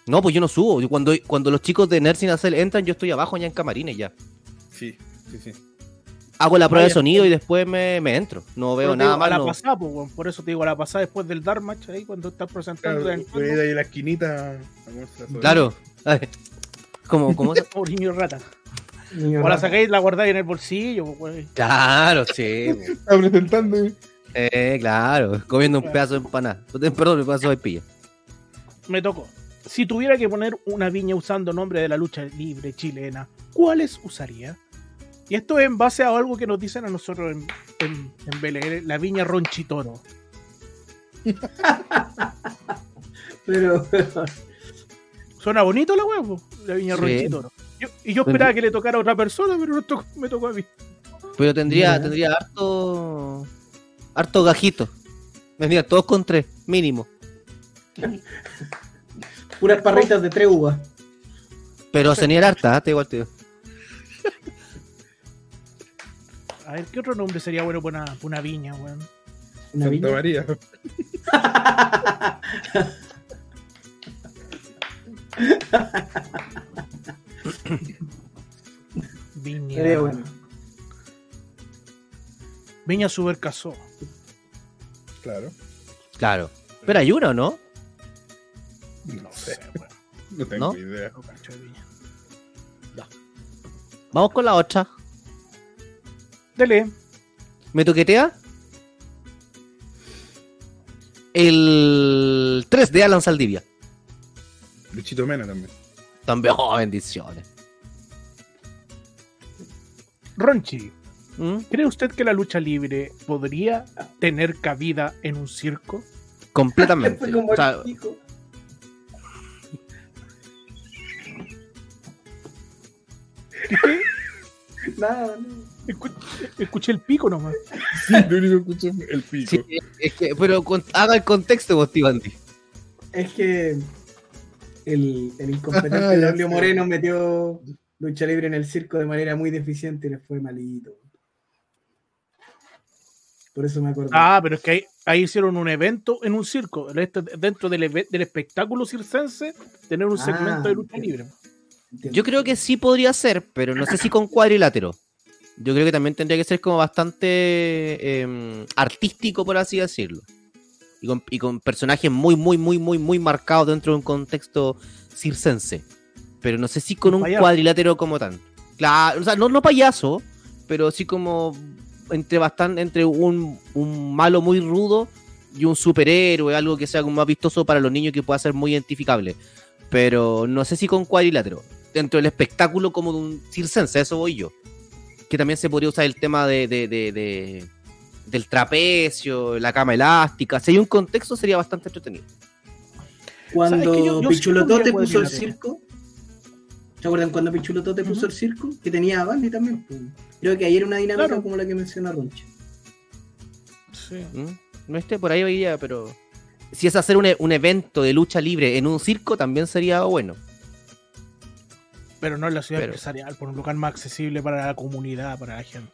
No, pues yo no subo. Yo Cuando, cuando los chicos de Nursing Acel entran, yo estoy abajo ya en camarines ya. Sí, sí, sí. hago la prueba de sonido y después me, me entro. No veo nada digo, más. A la no. pasada, pues, weón. Por eso te digo, a la pasada después del Dark Match, ahí cuando estás presentando. Claro, en a ir ahí la esquinita. Claro. Como, como Por niño rata. Niño O la sacáis y la guardáis en el bolsillo, pues. Claro, sí. Está presentando. Eh, claro. Comiendo un pedazo de empanada. Perdón, un pedazo de pilla. Me tocó. Si tuviera que poner una viña usando nombre de la lucha libre chilena, ¿cuáles usaría? Y esto es en base a algo que nos dicen a nosotros en, en, en BLR, la viña Ronchitoro. Pero, Suena bonito la huevo, la viña Sí. Ronchitoro. Yo- y yo esperaba que le tocara a otra persona, pero no tocó- me tocó a mí. Pero tendría, tendría harto. Harto gajito. Vendría todos con tres, mínimo. puras parritas de tres uvas. Pero sería harta, ¿eh? te igual te digo. A ver, ¿qué otro nombre sería bueno para una, para una viña, weón? Una Santa viña. María. Viña. Sería bueno. Viña Supercasó. Claro. Claro. Pero hay uno, ¿no? No sé. weón. No tengo ¿No? idea. No cacho de viña. Vamos con la otra. Dele. ¿Me toquetea? El 3 de Alan Saldivia. Luchito Mena también. También, oh, bendiciones. Ronchi. ¿Cree usted que la lucha libre podría tener cabida en un circo? Completamente. O sea. Nada, no. Escu- escuché el pico nomás. Sí, lo único que escuché fue el pico. sí, es que, pero con- haga el contexto, vos, Andy. Es que el, el incompetente Ah, Braulio sé. Moreno metió lucha libre en el circo de manera muy deficiente y le fue malito. Por eso me acuerdo. Ah, pero es que ahí, ahí hicieron un evento en un circo. Esto- Dentro del, espectáculo circense, tener un Ah, segmento de lucha entiendo. libre. Entiendo. Yo creo que sí podría ser, pero no sé si con cuadrilátero. Yo creo que también tendría que ser como bastante em, artístico, por así decirlo. Y con, y con personajes muy, muy, muy, muy, muy marcados dentro de un contexto circense. Pero no sé si con Un payaso. cuadrilátero como tal. Claro, o sea, no, no payaso, pero sí como entre bastante, entre un, un malo muy rudo y un superhéroe, algo que sea más vistoso para los niños que pueda ser muy identificable. Pero no sé si con cuadrilátero. Dentro del espectáculo como de un circense, eso voy yo. Que también se podría usar el tema de, de- de- de- del trapecio, la cama elástica. Si hay un contexto sería bastante entretenido. Cuando ¿Sabes que yo- yo sí Pichulotote puso el circo, ¿se acuerdan cuando Pichulotote puso Ujú. el circo? Que tenía a Bandy también. Creo que ahí era una dinámica Claro. como la que menciona Roncha. Sí. ¿Mm? No esté por ahí hoy día, pero. Si es hacer un, e- un evento de lucha libre en un circo, también sería bueno. Pero no en la ciudad Pero- empresarial, por un lugar más accesible para la comunidad, para la gente.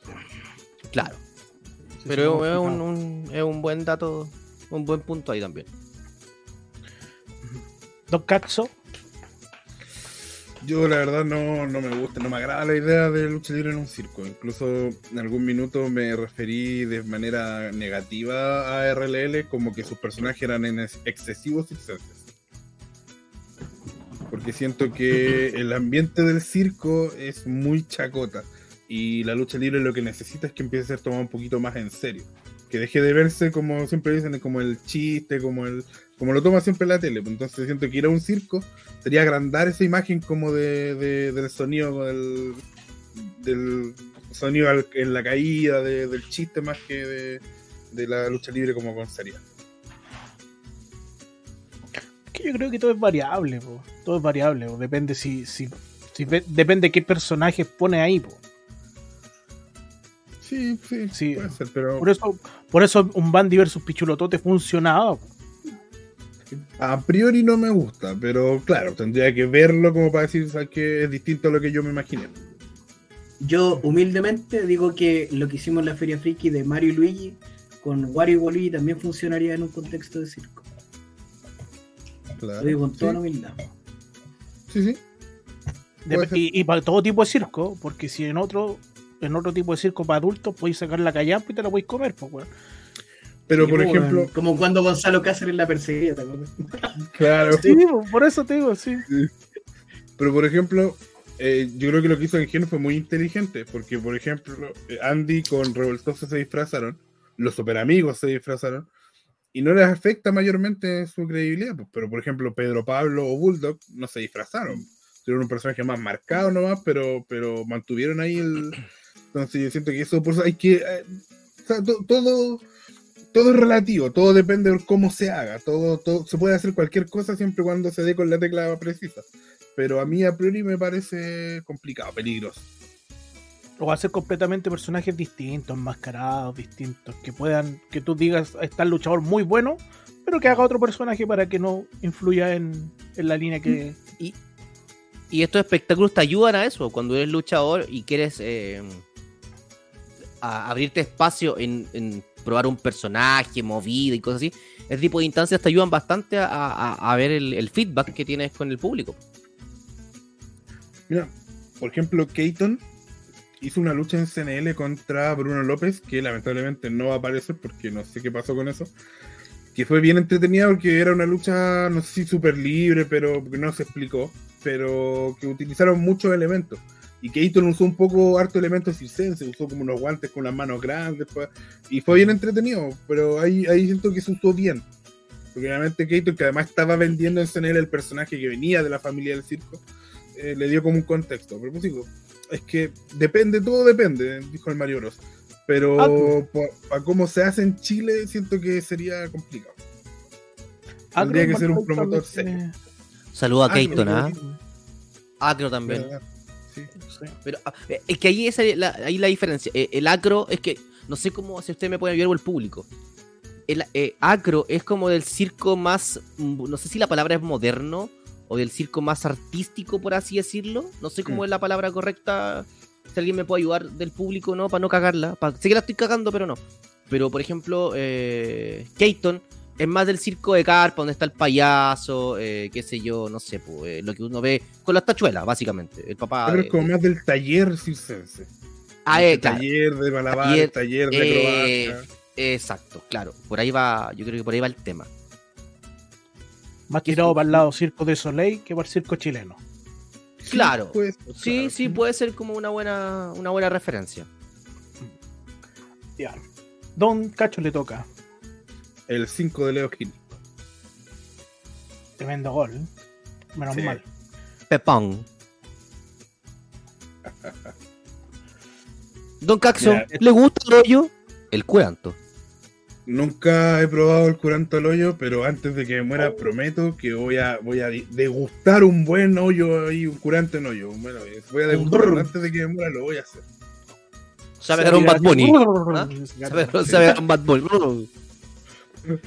Claro. Sí, Pero es un- es un buen dato, un buen punto ahí también. Don Caxo, Yo la verdad no, no me gusta, no me agrada la idea de lucha libre en un circo. Incluso en algún minuto me referí de manera negativa a RLL como que sus personajes eran en ex- excesivos circenses. Porque siento que el ambiente del circo es muy chacota y la lucha libre lo que necesita es que empiece a ser tomado un poquito más en serio. Que deje de verse como siempre dicen, como el chiste, como el como lo toma siempre la tele. Pues Entonces siento que ir a un circo sería agrandar esa imagen como de, de- del sonido del, del sonido al- en la caída de- del chiste más que de, de la lucha libre como con seriedad. es que yo creo que todo es variable, po. todo es variable, po. depende si, si, si ve- depende qué personajes pone ahí, po. Sí, sí, Sí. puede ser, pero por eso, por eso un Bandy versus Pichulotote funcionaba. po. A priori no me gusta, pero claro, tendría que verlo como para decir ¿sabes qué? es distinto a lo que yo me imaginé. Yo humildemente digo que lo que hicimos en la Feria Friki de Mario y Luigi con Wario y Waluigi también funcionaría en un contexto de circo. Claro. Lo digo con toda sí, humildad. sí, sí. Y, y para todo tipo de circo, porque si en otro en otro tipo de circo para adultos, podéis sacar la callampa y te la podéis comer, pues, weón. Pero Sí, por ejemplo, como cuando Gonzalo Cáceres la perseguía, ¿te acuerdas? claro. Sí, por eso te digo, sí. Pero por ejemplo, eh, yo creo que lo que hizo Engen fue muy inteligente, porque por ejemplo, Andy con Revoltoso se disfrazaron, los super amigos se disfrazaron, y no les afecta mayormente su credibilidad. Pero por ejemplo, Pedro Pablo o Bulldog no se disfrazaron. Fueron un personaje más marcado nomás, pero, pero mantuvieron ahí el. Entonces yo siento que eso, por eso hay que. eh, o sea, to- todo. Todo es relativo, todo depende de cómo se haga, todo, todo se puede hacer cualquier cosa siempre y cuando se dé con la tecla precisa pero a mí a priori me parece complicado, peligroso. O hacer completamente personajes distintos, enmascarados, distintos, que puedan, que tú digas, está el luchador muy bueno, pero que haga otro personaje para que no influya en, en la línea que. Y, y estos espectáculos te ayudan a eso. Cuando eres luchador y quieres eh, a- abrirte espacio en, en probar un personaje, movida y cosas así, ese tipo de instancias te ayudan bastante a, ver el, feedback que tienes con el público. Mira, por ejemplo, Keaton hizo una lucha en CNL contra Bruno López, que lamentablemente no va a aparecer porque no sé qué pasó con eso. Que fue bien entretenida porque era una lucha, no sé si súper libre, pero no se explicó, pero que utilizaron muchos elementos. Y Keaton usó un poco harto elementos circenses, usó como unos guantes con las manos grandes, pues, y fue bien entretenido, pero ahí, ahí siento que se usó bien. Porque obviamente Keaton, que además estaba vendiendo en CNL el personaje que venía de la familia del circo, eh, le dio como un contexto. Pero pues digo, es que depende, todo depende, dijo el Mario Bros. Pero Ah, para cómo se hace en Chile, siento que sería complicado. Acro Tendría que ser un promotor serio. Saludo a Ah, Keaton, no, ¿ah? Acro también. ¿verdad? Sí. sí. Pero ah, eh, es que ahí es la, ahí la diferencia. Eh, el acro es que, no sé cómo, si usted me puede ayudar o el público. El eh, acro es como del circo más, mm, no sé si la palabra es moderno o del circo más artístico, por así decirlo. No sé cómo Mm. es la palabra correcta. Si alguien me puede ayudar del público, ¿no? Para no cagarla. Sé que la estoy cagando, pero no. Pero, por ejemplo, eh, Keaton es más del circo de carpa, donde está el payaso, eh, qué sé yo, no sé, pues, eh, lo que uno ve con las tachuelas, básicamente. El papá. Pero es como más del taller circense. Ah, Este eh, claro. Taller de malabar, Taller, taller, de eh, acrobacia. Exacto, claro. Por ahí va, yo creo que por ahí va el tema. Más tirado para el lado Circo de Soleil que para el circo chileno. Sí, claro. pues, Sí, claro. sí, puede ser como una buena, una buena referencia. Ya. Don Cacho le toca. El 5 de Leo Gil. Tremendo gol. ¿eh? Menos Sí. mal. Pepón. Don Caxo, Mira, ¿le gusta el hoyo? El curanto. Nunca he probado el curanto al hoyo, pero antes de que me muera prometo que voy a, voy a degustar un buen hoyo ahí, un curante en hoyo. Bueno, voy a degustarlo antes de que me muera, lo voy a hacer. Sabe agarrar un Bad Bunny. ¿Ah? Se Sabe agarrar un Bad Bunny. Lo,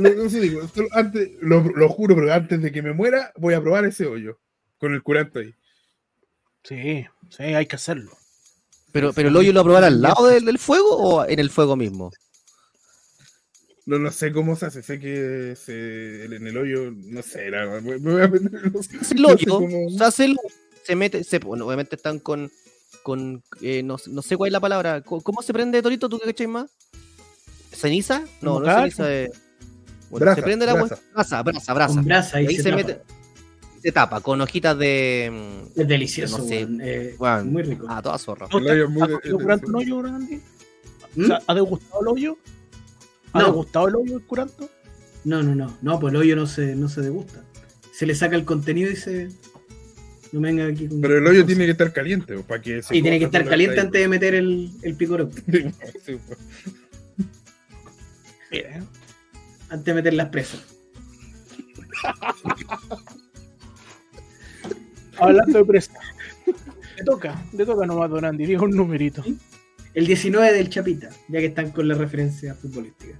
lo- eso digo, solo antes, lo, lo juro, pero antes de que me muera, voy a probar ese hoyo. Con el curante ahí. Sí, sí, hay que hacerlo. Pero, pero el hoyo lo va a probar al lado del, del fuego o en el fuego mismo. No, no sé cómo se hace, sé que se, en el hoyo, no sé, me, me voy a meter, no sé- Se el no sé hoyo, cómo- se hace el- se mete, se, bueno, obviamente están con, con eh, no, no sé cuál es la palabra, ¿cómo, cómo se prende Torito? ¿Tú qué cachai más? ¿Ceniza? No, no es ceniza, bueno, Brasa, se prende la brasa. brasa, brasa, brasa. Y ahí, ahí se, mete, se tapa con hojitas de, mm, Es delicioso, No sé. eh, muy rico. ah, toda zorra. El hoyo es muy ¿Ha de- comido curanto un hoyo, Randy? ¿Mm? O sea, ¿Ha degustado el hoyo? ¿Ha No. degustado el hoyo el curanto? No, no, no, no, pues el hoyo no se, no se degusta. Se le saca el contenido y se. No venga aquí con. Pero el hoyo tiene que estar caliente, para que se Sí, tiene que estar caliente antes de meter el, el picoro. Sí, pues. Mira, ¿eh? Antes de meter las presas. Hablando de presa. Le toca, le toca nomás, Don Andy. Diga un numerito. El 19 del Chapita, ya que están con la referencia futbolística.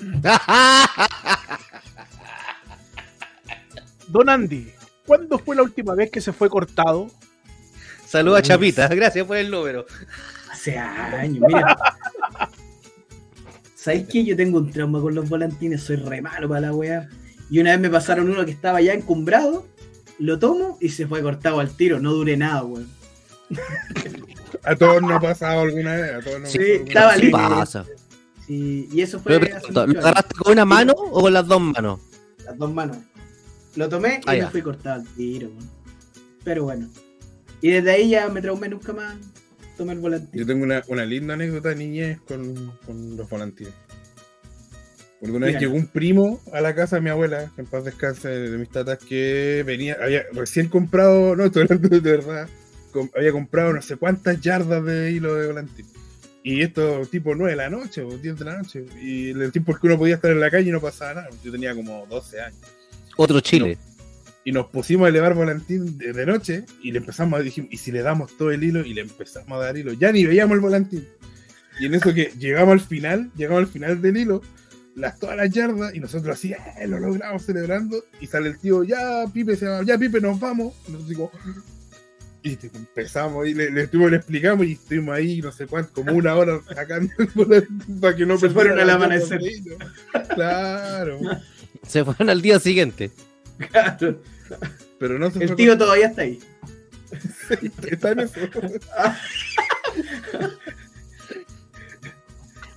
Don Andy, ¿cuándo fue la última vez que se fue cortado? Saludos a Chapita, gracias por el número. Hace años, mira. ¿Sabéis qué? Yo tengo un trauma con los volantines, soy re malo para la weá. Y una vez me pasaron uno que estaba ya encumbrado Lo tomo y se fue cortado al tiro, no duré nada, weón. A todos nos ha pasado alguna vez. A todos nos Sí, estaba libre. pasa. Sí, y eso fue pregunto, ¿Lo agarraste con una mano o con las dos manos? las dos manos. Lo tomé y Ah, me ya. fui cortado al tiro, weón. Pero bueno. Y desde ahí ya me traumé nunca más. Tomé el volantín. Yo tengo una, una linda anécdota de niñez con, con los volantines. Porque una vez llegó un primo a la casa de mi abuela, que en paz descanse, de mis tatas, que venía, había recién comprado, no, estoy hablando de verdad, com- había comprado no sé cuántas yardas de hilo de volantín. Y esto tipo 9 de la noche o 10 de la noche. Y el tiempo que uno podía estar en la calle y no pasaba nada. Yo tenía como 12 años. Otro Chile. Y nos pusimos a elevar volantín de, de noche y le empezamos a decir, ¿y si le damos todo el hilo? Y le empezamos a dar hilo. Ya ni veíamos el volantín. Y en eso que llegamos al final, llegamos al final del hilo, las, todas las yardas, y nosotros así, "Eh, lo logramos celebrando. Y sale el tío, ya Pipe se va, ya Pipe nos vamos. Y nosotros digo, y te- empezamos y le, le, estuvimos- le explicamos y estuvimos ahí, no sé cuánto, como una hora sacando el volantín para que no Se fueron al amanecer. Claro. Se fueron al día siguiente. Claro. Pero no se El tío todavía está ahí. Está en eso.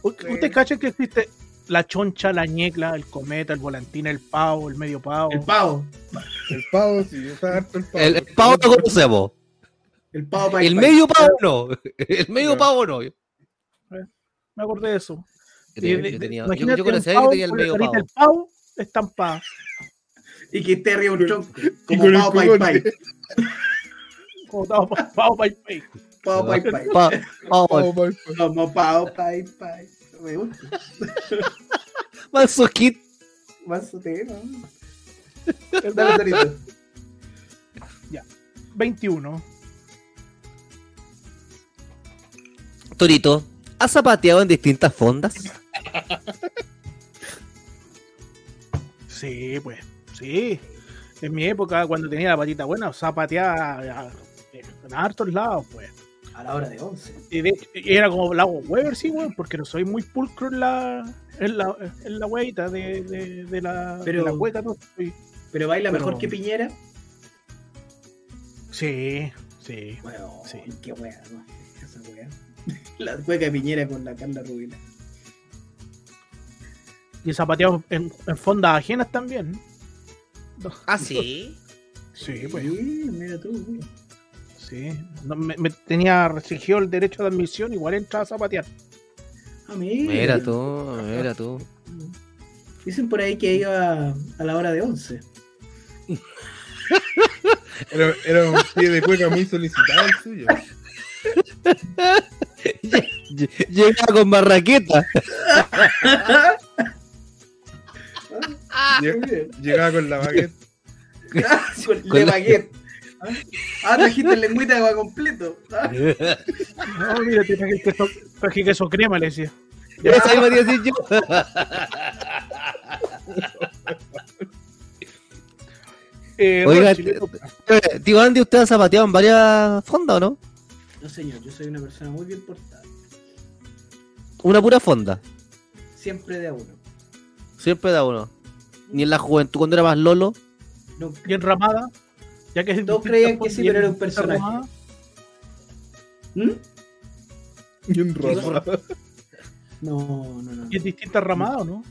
¿Usted cacha que existe la choncha, la ñecla, el cometa, el volantín, el pavo, el medio pavo? El pavo. El pavo, sí, está harto el pavo. El, el pavo lo conocemos. El pavo pai, El medio pavo no. El medio pavo no. Yo, Me acordé de eso. yo tenía- yo- imagínate yo un conocía que tenía el medio pavo. del pavo estampada. Y que esté arriba un. Y Como pavo pai pai. Como pavo, pai, pai. Pavo pai pai. Como pavo pai pai. Me gusta. manso kit. Más sotero. Dale, Torito. 21. Torito, ¿has zapateado en distintas fondas? Sí, pues. Sí. En mi época, cuando tenía la patita buena, zapateaba en hartos lados, pues. A la hora de 11. Y de era como la hago Weber, sí, weón, porque no soy muy pulcro en la, en la, en la hueita de, de, de la, Pero- de la hueca, ¿no? Soy- Pero baila Pero- mejor que Piñera. Sí, sí. Bueno, Sí. qué wea, no, esa wea. La cueca de Piñera con la Carla Rubina. Y zapateado en, en fondas ajenas también. ¿Ah, sí? Sí, pues. Sí, mira tú. güey. Sí. No, me, me tenía restringido el derecho de admisión, igual entraba a zapatear. Ah, mira. Mira tú, mira tú. Dicen por ahí que iba a la hora de 11. Era, era un pie de cueca muy solicitado el suyo. Llegaba con barraqueta. Bien. Llegaba con la baguette. Con Con la- baguette. ¿Ah? Ah, trajiste el lengüita de agua completo. Ah, No, mira, traje el queso, traje queso crema, le decía. Eso iba a decir yo. Eh, Oiga, le toca. Eh, Tío Andy, ¿usted ha zapateado en varias fondas o no? No, señor, yo soy una persona muy bien portada. Una pura fonda. Siempre de a uno. Siempre da uno. Ni en la juventud, cuando era más lolo. Nunca. bien ramada. Ya que Todos creían que sí, pero era un personaje. ramada. ¿Mm? Bien raro. No, no, no. ¿Y es distinta ramada o no?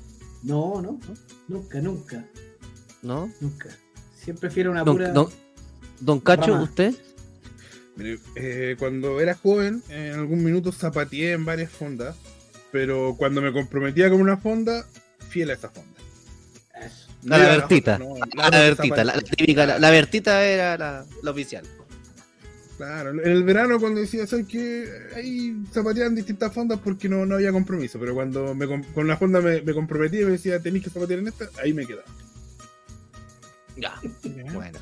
No, no. Nunca, nunca. ¿No? Nunca. Siempre prefiero una Don, pura. don, don Cacho. ¿usted? Mire, eh, cuando era joven, en algún minuto zapateé en varias fondas, pero cuando me comprometía con una fonda, fiel a esa fonda. La era Bertita. no, La, Bertita, la, la zapateo. típica, la, la Bertita era la, la oficial. Claro, en el verano cuando decía, ¿sabes qué? Ahí zapateaban distintas fondas porque no, no había compromiso, pero cuando me, con la fonda me, me comprometí y me decía, tenéis que zapatear en esta, ahí me quedaba. Ya, bueno.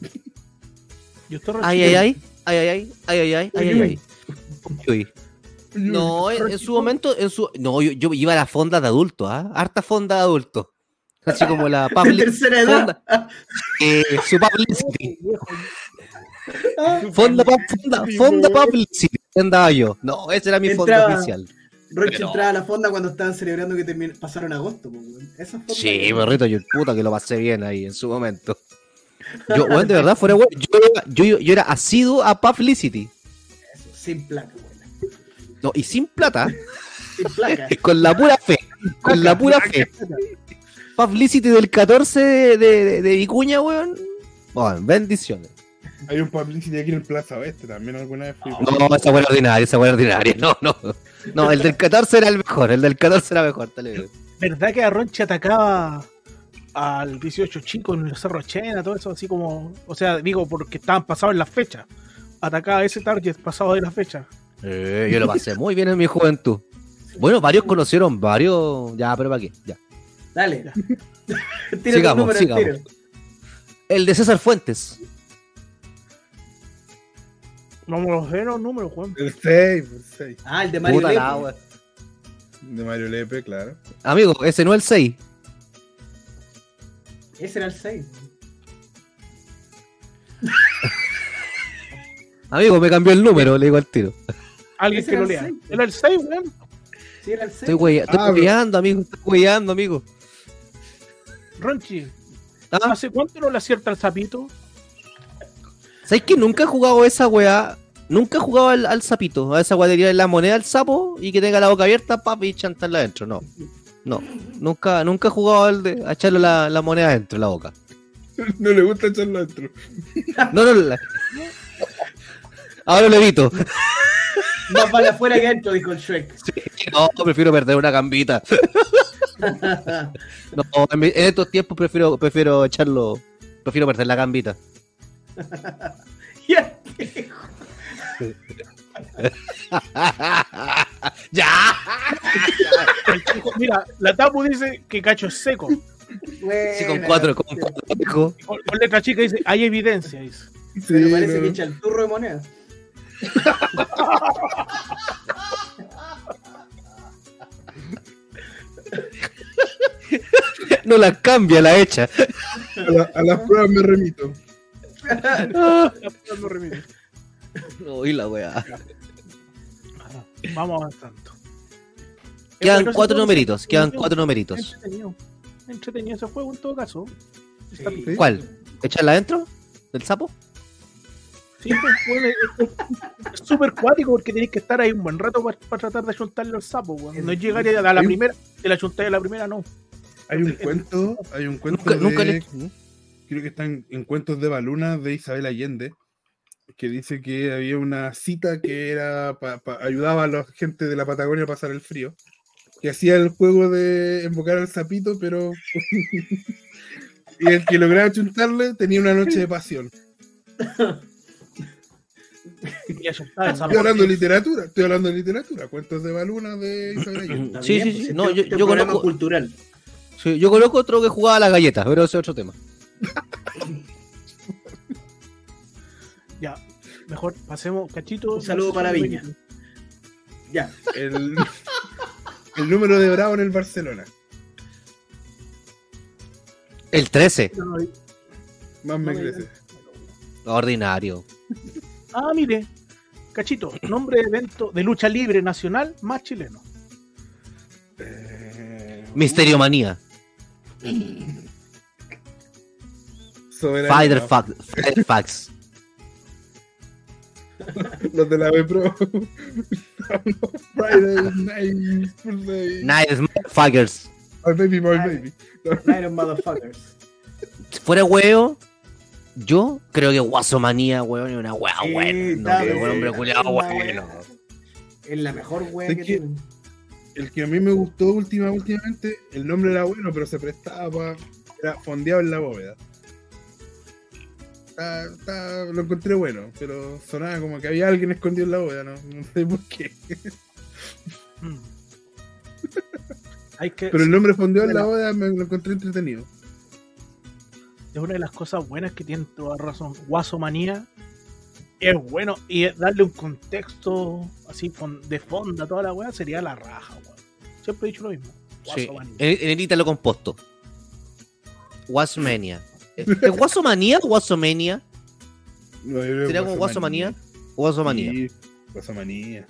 Yo estoy Ay, ay, ay. Ay, ay, ay. Ay, ay, ay. Ay, ay, ay. Uy. No, en, en su momento, en su. No, yo, yo iba a la fonda de adulto, ¿ah? Harta fonda de adulto. Así como la public, tercera edad. fonda. eh, su publicity. Ah, Fonda, fonda, fonda publicity. Andaba yo. No, esa era mi fonda Entraba- oficial. Roche Pero- entraba a la fonda cuando estaban celebrando que termin- pasaron agosto. pues. Esa fonda Sí, perrito, yo puta que lo pasé bien ahí en su momento. Yo, weón, de verdad, fuera weón, yo, era- yo, yo era asiduo a Publicity. Eso, sin placa, abuela. No, y sin plata, Sin placa. con la pura fe. Con la pura fe. Publicity del 14 de, de, de Vicuña, weón. Bueno, bendiciones. Hay un publicity aquí en el Plaza Oeste, también alguna vez fui. No, esa buena ordinaria, esa buena ordinaria. No, no. No, el del 14 era el mejor, el del 14 era mejor, te digo. ¿Verdad que Arronchi atacaba al 18 chico en el Cerro Chena, todo eso así como, o sea, digo porque estaban pasados en las fechas. Atacaba ese target pasado de las fechas. Eh, yo lo pasé muy bien en mi juventud. Bueno, varios conocieron, varios. Ya, pero para qué, ya. Dale. Tírate Sigamos, número sigamos. tiro. El de César Fuentes. Vamos a los ver los números, Juan. El 6, el 6. Ah, el de Mario Puta la Lepe. wea. De Mario Lepe, claro. Amigo, ese no es el 6. Ese era el 6. Amigo, me cambió el número, le digo al tiro. Alguien que lo lea. Era el 6, weón. Sí, era el 6. Estoy estoy Ah, weyando, amigo. Estoy weyando, amigo. Ronchi, Ah, ¿hace cuánto no le acierta el sapito? ¿Sabes que nunca he jugado esa weá? Nunca he jugado al, al sapito, a esa guadería de la moneda al sapo y que tenga la boca abierta, papi, y chantarla adentro. No. No. Nunca, nunca he jugado al de a echarle la, la moneda adentro, en la boca. No le gusta echarlo adentro. No, no, la- Ahora lo evito. Más vale afuera que adentro, dijo el Shrek. No, prefiero perder una gambita. No, en, mi- en estos tiempos prefiero, prefiero echarlo. Prefiero perder la gambita. Ya. ¡Ya! Mira, la Tapu dice que cacho es seco. Sí, con cuatro, con cuatro. Con, con letra chica dice, hay evidencia, dice. Sí, Pero parece no. que echa el turro de moneda. No la cambia, la echa. A, la- a las pruebas me remito. Uy, la weá. Vamos avanzando. Quedan cuatro numeritos, quedan entretenido, cuatro numeritos. Entretenido. Entretenido ese juego en todo caso. Sí. ¿Cuál? ¿Echarla adentro? ¿Del sapo? Sí, pues, bueno, es- súper cuático porque tenéis que estar ahí un buen rato para, tratar de achuntarle al sapo. weón. No es llegar a la primera, de la achuntáis a la primera, no. Hay un cuento, hay un cuento Nunca, de, nunca le. creo que están en cuentos de Baluna de Isabel Allende, que dice que había una cita que era pa- pa- ayudaba a la gente de la Patagonia a pasar el frío, que hacía el juego de invocar al sapito, pero y el que lograba chuntarle tenía una noche de pasión. Estoy hablando de literatura, estoy hablando de literatura, cuentos de Baluna de Isabel Sí, sí, pues, sí. No, yo- yo conozco- cultural. Sí, yo conozco otro que jugaba a la galleta, pero ese es otro tema. Ya, mejor pasemos, cachito. Un saludo para Viña. Ya. El, el número de Bravo en el Barcelona. El 13. Más me No me crece. Ordinario. Ah, mire, cachito, nombre de evento de lucha libre nacional más chileno. Eh, Misterio Manía. Fighter Fax. Fighter Fax. Los de la B Pro. Friday night. Nice motherfuckers. My baby, my baby. Iron Motherfuckers. Fuera huevo, yo creo que Guasomanía, weón, es una weá Sí, buena. No, un hombre culiado bueno. Es la mejor Es que que- tienen. El que a mí me gustó última, últimamente, el nombre era bueno, pero se prestaba para. Era fondeado en la bóveda. Está- está- lo encontré bueno, pero sonaba como que había alguien escondido en la bóveda, no, no sé por qué. Hay que, Pero el nombre fondeado en la bóveda me lo encontré entretenido. Es una de las cosas buenas que tiene toda razón. Guasomanía es bueno y darle un contexto así de fonda a toda la weá sería la raja, weón. Siempre he dicho lo mismo. Sí, Guasomanía. en, en el Ítalo composto. Guasomania. ¿Es Guasomanía o Guasomania? No, ¿Sería como Guasomanía? Guasomanía. Guasomanía. Sí, Guasomanía.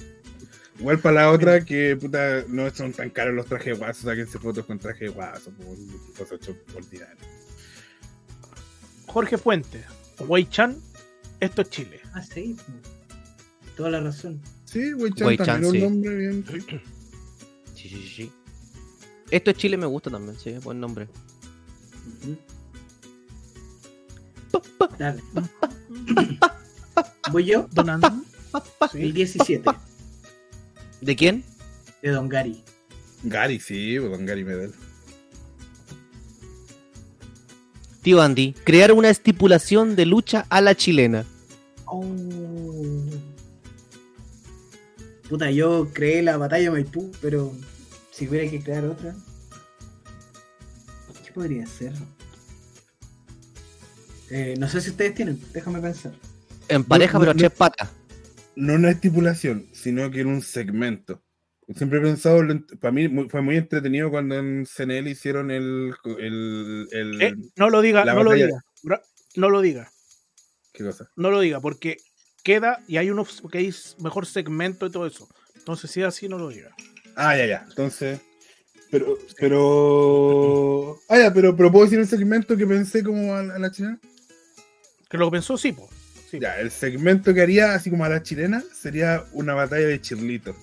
Igual para la otra que puta no son tan caros los trajes de guaso, sáquense fotos con traje de guaso, por cosas ordinarias. Jorge Fuentes, Wei Chan, esto es Chile. Ah, sí. Toda la razón. Sí, Wei Chan Wei Chan, también sí. un nombre bien. sí. Sí, sí. Esto es Chile me gusta también, sí, buen nombre. Dale. Voy yo, Donando. el Sí. 17, ¿De quién? de Don Gary. Gary, sí, pues, don Gary Medel. Tío Andy, crear una estipulación de lucha a la chilena. Oh. Puta, yo creé la batalla Maipú, pero si hubiera que crear otra. ¿Qué podría ser? Eh, no sé si ustedes tienen, déjame pensar. En pareja, no, pero a no. tres patas. No una estipulación, sino que en un segmento. Siempre he pensado, para mí fue muy entretenido cuando en CNL hicieron el. el, el- Eh, no lo diga, no lo diga. No lo diga, ¿Qué cosa? no lo diga, porque queda y hay unos que hay mejor segmento y todo eso. Entonces, si es así, no lo diga. Ah, ya, ya. Entonces. Pero. Pero. Ah, ya, pero, pero puedo decir el segmento que pensé como a, a la chilena. Que lo pensó, sí, po. Sí. Ya, el segmento que haría así como a la chilena sería una batalla de chirlitos.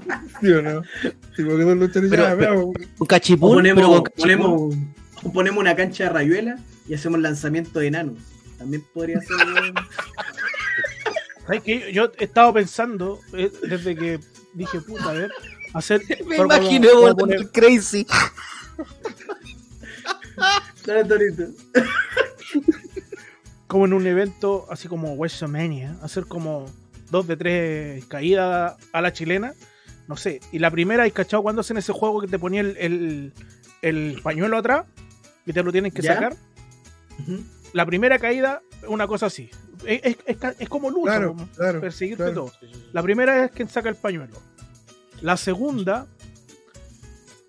¿Sí o no? Sí, porque dos luchadores Pero- ya, pero- veamos. Un O cachipún, pero ponemos, con cachipún. ponemos, o ponemos una cancha de rayuela y hacemos lanzamiento de enanos. También podría ser. ¿Sabes qué? Yo he estado pensando, eh, desde que dije, puta, a ver, hacer. Me imaginé el crazy. Dale, Torito. como en un evento así como WrestleMania, hacer como dos de tres caídas a la chilena, no sé. Y la primera, ¿hay cachado cuando hacen ese juego que te ponía el, el- el pañuelo atrás y te lo tienen que ¿Ya? sacar? La primera caída, una cosa así. Es, es- es ca- es como lucha, Claro, como claro. perseguirte claro. todo. La primera es quien saca el pañuelo. La segunda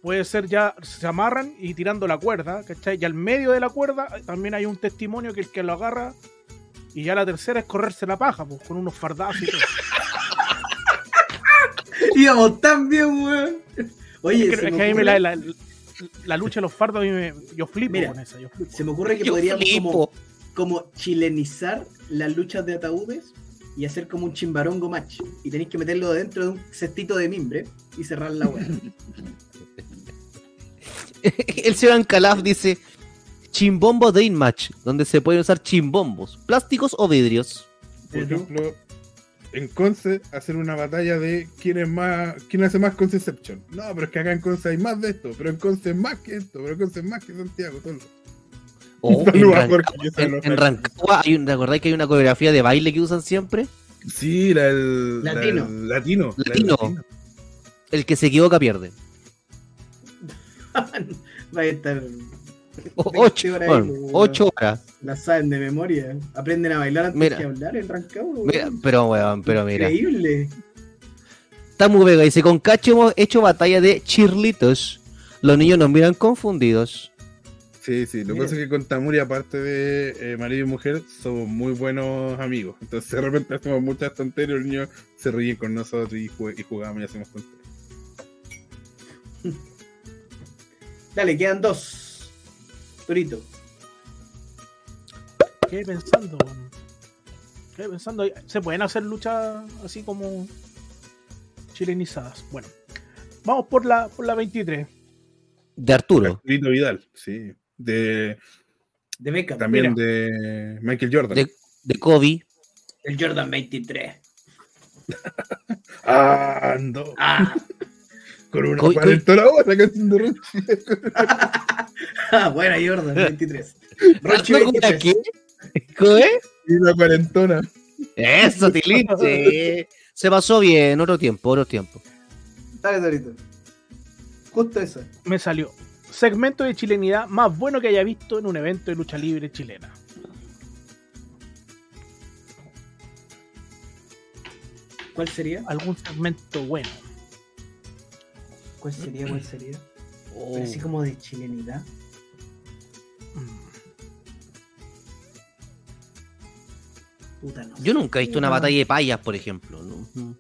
puede ser ya, se amarran y tirando la cuerda, ¿cachai? Y al medio de la cuerda también hay un testimonio que el que lo agarra. Y ya la tercera es correrse la paja, pues, con unos fardazos y todo. Íbamos tan bien, weón. Oye, es que, me que a mí me ocurre, la, la, la lucha de los fardos, a mí me- yo flipo Mira, con esa. Yo flipo. se me ocurre que Yo podríamos como, como chilenizar las luchas de ataúdes y hacer como un chimbarongo match. Y tenéis que meterlo dentro de un cestito de mimbre y cerrar la weá. El señor Ancalaf dice Chimbombo Dream Match, donde se pueden usar chimbombos, plásticos o vidrios. Por ejemplo, en Conce, hacer una batalla de quién es más, quién hace más Conceception. No, pero es que acá en Conce hay más de esto, pero en Conce es más que esto, pero en Conce es más que Santiago. Todo. O Un en, saludo a Ran- Jorge, que se en- en Rancagua, hay un, ¿te acordáis que hay una coreografía de baile que usan siempre? Sí, la, el, la- Latino. el latino. la Latino. El que se equivoca pierde. Va a estar. O- 20 ocho, horas La saben de memoria. Aprenden a bailar antes Mira. que hablar en Rancagua. Mira, pero weón, pero mira. Increíble. Tamu Vega dice, con Cacho hemos hecho batalla de chirlitos. Los niños nos miran confundidos. Sí, sí. Lo que pasa es que con Tamuri, aparte de eh, marido y mujer, somos muy buenos amigos. Entonces, de repente hacemos muchas tonterías, los niños se ríen con nosotros y jugamos y hacemos tonterías. Dale, quedan dos. Torito. Quedé pensando, weón. Quedé pensando, se pueden hacer luchas así como chilenizadas. Bueno, vamos por la, por la 23. De Arturo. Arturito Vidal, sí. De, De Beckham. también Mira. de Michael Jordan. De, de Kobe. El Jordan 23. Ah, ando. Ah, Con una cuarentona hora cantando Ronchi. ah, buena Jordan 23. Rochi ¿Arturo con una 23. qué? ¿Qué? Y una cuarentona. Eso, Tilín. sí. Se pasó bien, otro tiempo, otro tiempo. Dale, Torito. Justo esa. Me salió. Segmento de chilenidad más bueno que haya visto en un evento de lucha libre chilena. ¿Cuál sería? Algún segmento bueno. ¿Cuál sería? ¿Cuál sería? Oh. Pero así como de chilenidad. Mm. Puta, no. Yo nunca he visto una batalla de payas, por ejemplo. ¿no?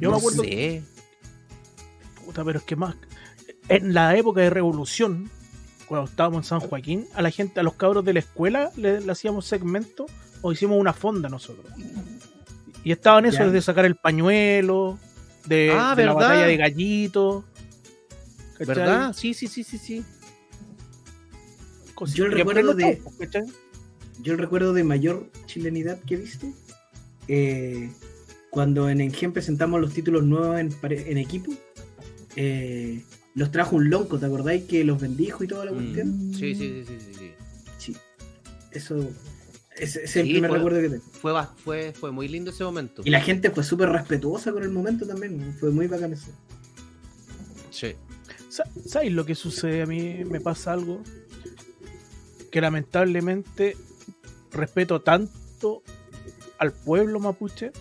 Yo me acuerdo- Sí. Puta, pero es que más. En la época de revolución, cuando estábamos en San Joaquín, a la gente, a los cabros de la escuela le, le hacíamos segmentos o hicimos una fonda nosotros. Y estaban eso Ya. de sacar el pañuelo, de, Ah, de la batalla de gallitos. ¿Verdad? Sí, sí, sí, sí, sí. Yo el recuerdo de-. Yo el recuerdo de mayor chilenidad que he visto, eh, cuando en Engen presentamos los títulos nuevos en, equipo, eh, los trajo un lonco, ¿te acordáis que los bendijo y toda la cuestión? Mm, Sí, sí, sí, sí, sí, sí. Sí. Eso, ese, ese es el primer fue- recuerdo que tengo. Fue, fue, fue muy lindo ese momento. Y la gente fue súper respetuosa con el momento también, fue muy bacán eso. Sí. Sa- ¿Sabes lo que sucede? A mí me pasa algo que lamentablemente respeto tanto al pueblo mapuche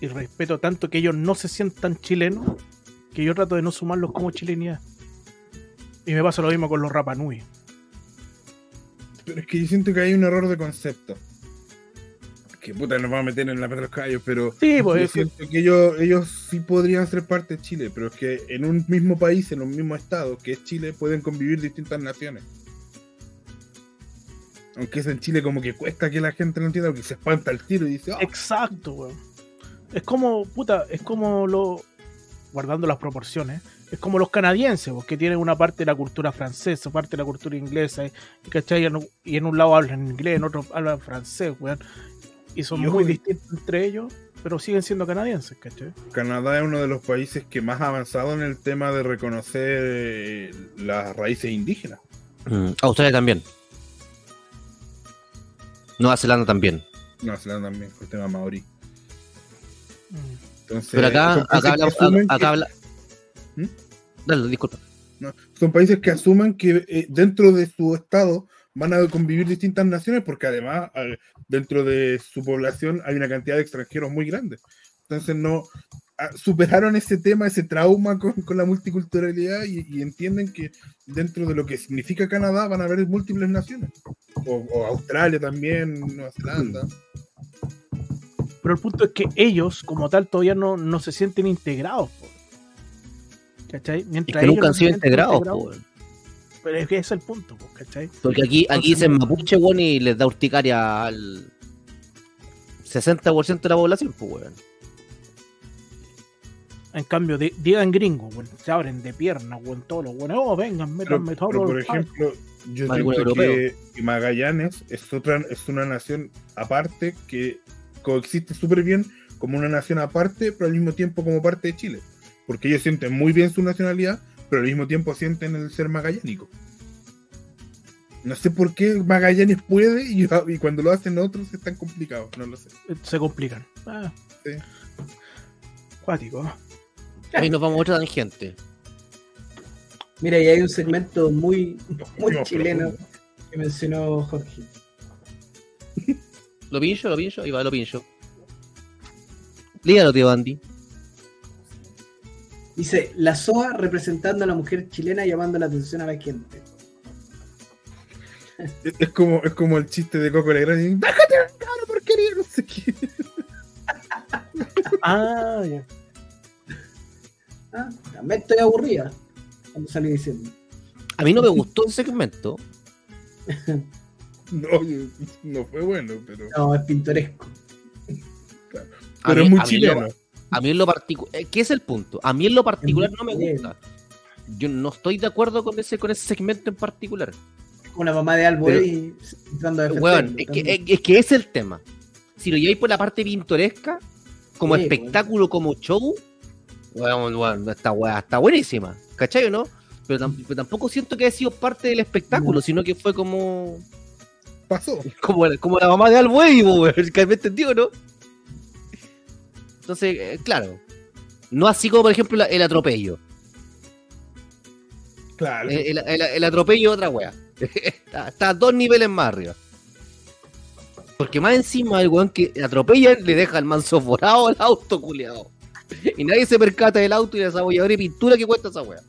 y respeto tanto que ellos no se sientan chilenos que yo trato de no sumarlos como chilenidad. Y me pasa lo mismo con los Rapanui. Pero es que yo siento que hay un error de concepto. Que puta, nos va a meter en la pata de los caballos, pero Sí, yo pues es que- siento que ellos, ellos sí podrían ser parte de Chile, pero es que en un mismo país, en un mismo estado, que es Chile, pueden convivir distintas naciones. Aunque es en Chile como que cuesta que la gente lo entienda, porque se espanta el tiro y dice, "Ah, Exacto, weón. Es como, puta, es como lo. Guardando las proporciones, es como los canadienses, pues, que tienen una parte de la cultura francesa, parte de la cultura inglesa, y, ¿cachai? Y en un lado hablan inglés, en otro hablan francés, weón. Y son Y muy distintos entre ellos, pero siguen siendo canadienses, ¿cachai? Canadá es uno de los países que más ha avanzado en el tema de reconocer eh, las raíces indígenas. Mm, Australia también. Nueva Zelanda también. Nueva Zelanda también, con el tema maorí. Mm. Entonces, Pero acá, acá, que habla, acá que- habla. ¿Mm? Dale, disculpa. No, son países que asumen que eh, dentro de su estado van a convivir distintas naciones porque además dentro de su población hay una cantidad de extranjeros muy grande. Entonces no ah, superaron ese tema, ese trauma con, con la multiculturalidad y, y entienden que dentro de lo que significa Canadá van a haber múltiples naciones. O, o Australia también, Nueva Zelanda. Pero el punto es que ellos, como tal, todavía no, no se sienten integrados. ¿cachai? Es que ellos nunca han sido integrados, integrados. Pero es que ese es el punto, po, ¿cachai? Porque aquí, aquí dicen mapuche, weón, y les da urticaria al 60% de la población, pues, weón. En cambio, di- digan gringo, weón, se abren de piernas, weón, todos los weones, oh, vengan, métanme todo pero, por ejemplo, yo siento que Magallanes es otra es una nación aparte que coexiste súper bien como una nación aparte, pero al mismo tiempo como parte de Chile. Porque ellos sienten muy bien su nacionalidad, pero al mismo tiempo sienten el ser magallánico. No sé por qué Magallanes puede y, y cuando lo hacen otros es tan complicado, no lo sé. se complican. Ah. Sí. Cuático. Ahí nos vamos a otra tangente. Mira, y hay un segmento muy, muy No, chileno profundo. que mencionó Jorge. ¿Lo pincho? ¿Lo pincho? Ahí va, lo pincho. Lígalo, tío Andy. Dice, la SOA representando a la mujer chilena llamando la atención a la gente. Es, como, es como el chiste de Coco Legrand. ¡Bájate, cabrón, porquería! No sé qué. Ah, ya. Ah, me estoy aburrida cuando salí diciendo. A mí no me gustó ese segmento. No, no fue bueno, pero, No, es pintoresco. Pero mí- es muy chileno. A mí en lo particular, ¿qué es el punto? A mí en lo particular no me gusta. Yo no estoy de acuerdo con ese, con ese segmento en particular. Con la mamá de Albo Pero- y tratando de defenderlo es que, es, es que es el tema. Si lo lleváis por la parte pintoresca, como Sí, espectáculo, como show, weón, weón, esta weá está buenísima. ¿Cachai o no? Pero, tam- pero tampoco siento que haya sido parte del espectáculo, No. sino que fue como. Pasó. Como, como la mamá de Albuey, po, weón. ¿Que me entendió, no? Entonces, eh, claro. No así como, por ejemplo, la- el atropello. Claro. Eh, El, el- el atropello es otra wea. está, está a dos niveles más arriba. Porque más encima el weón que atropella le deja el manso forado al auto culiado. Y nadie se percata del auto y de esa bolladora y pintura que cuesta esa wea.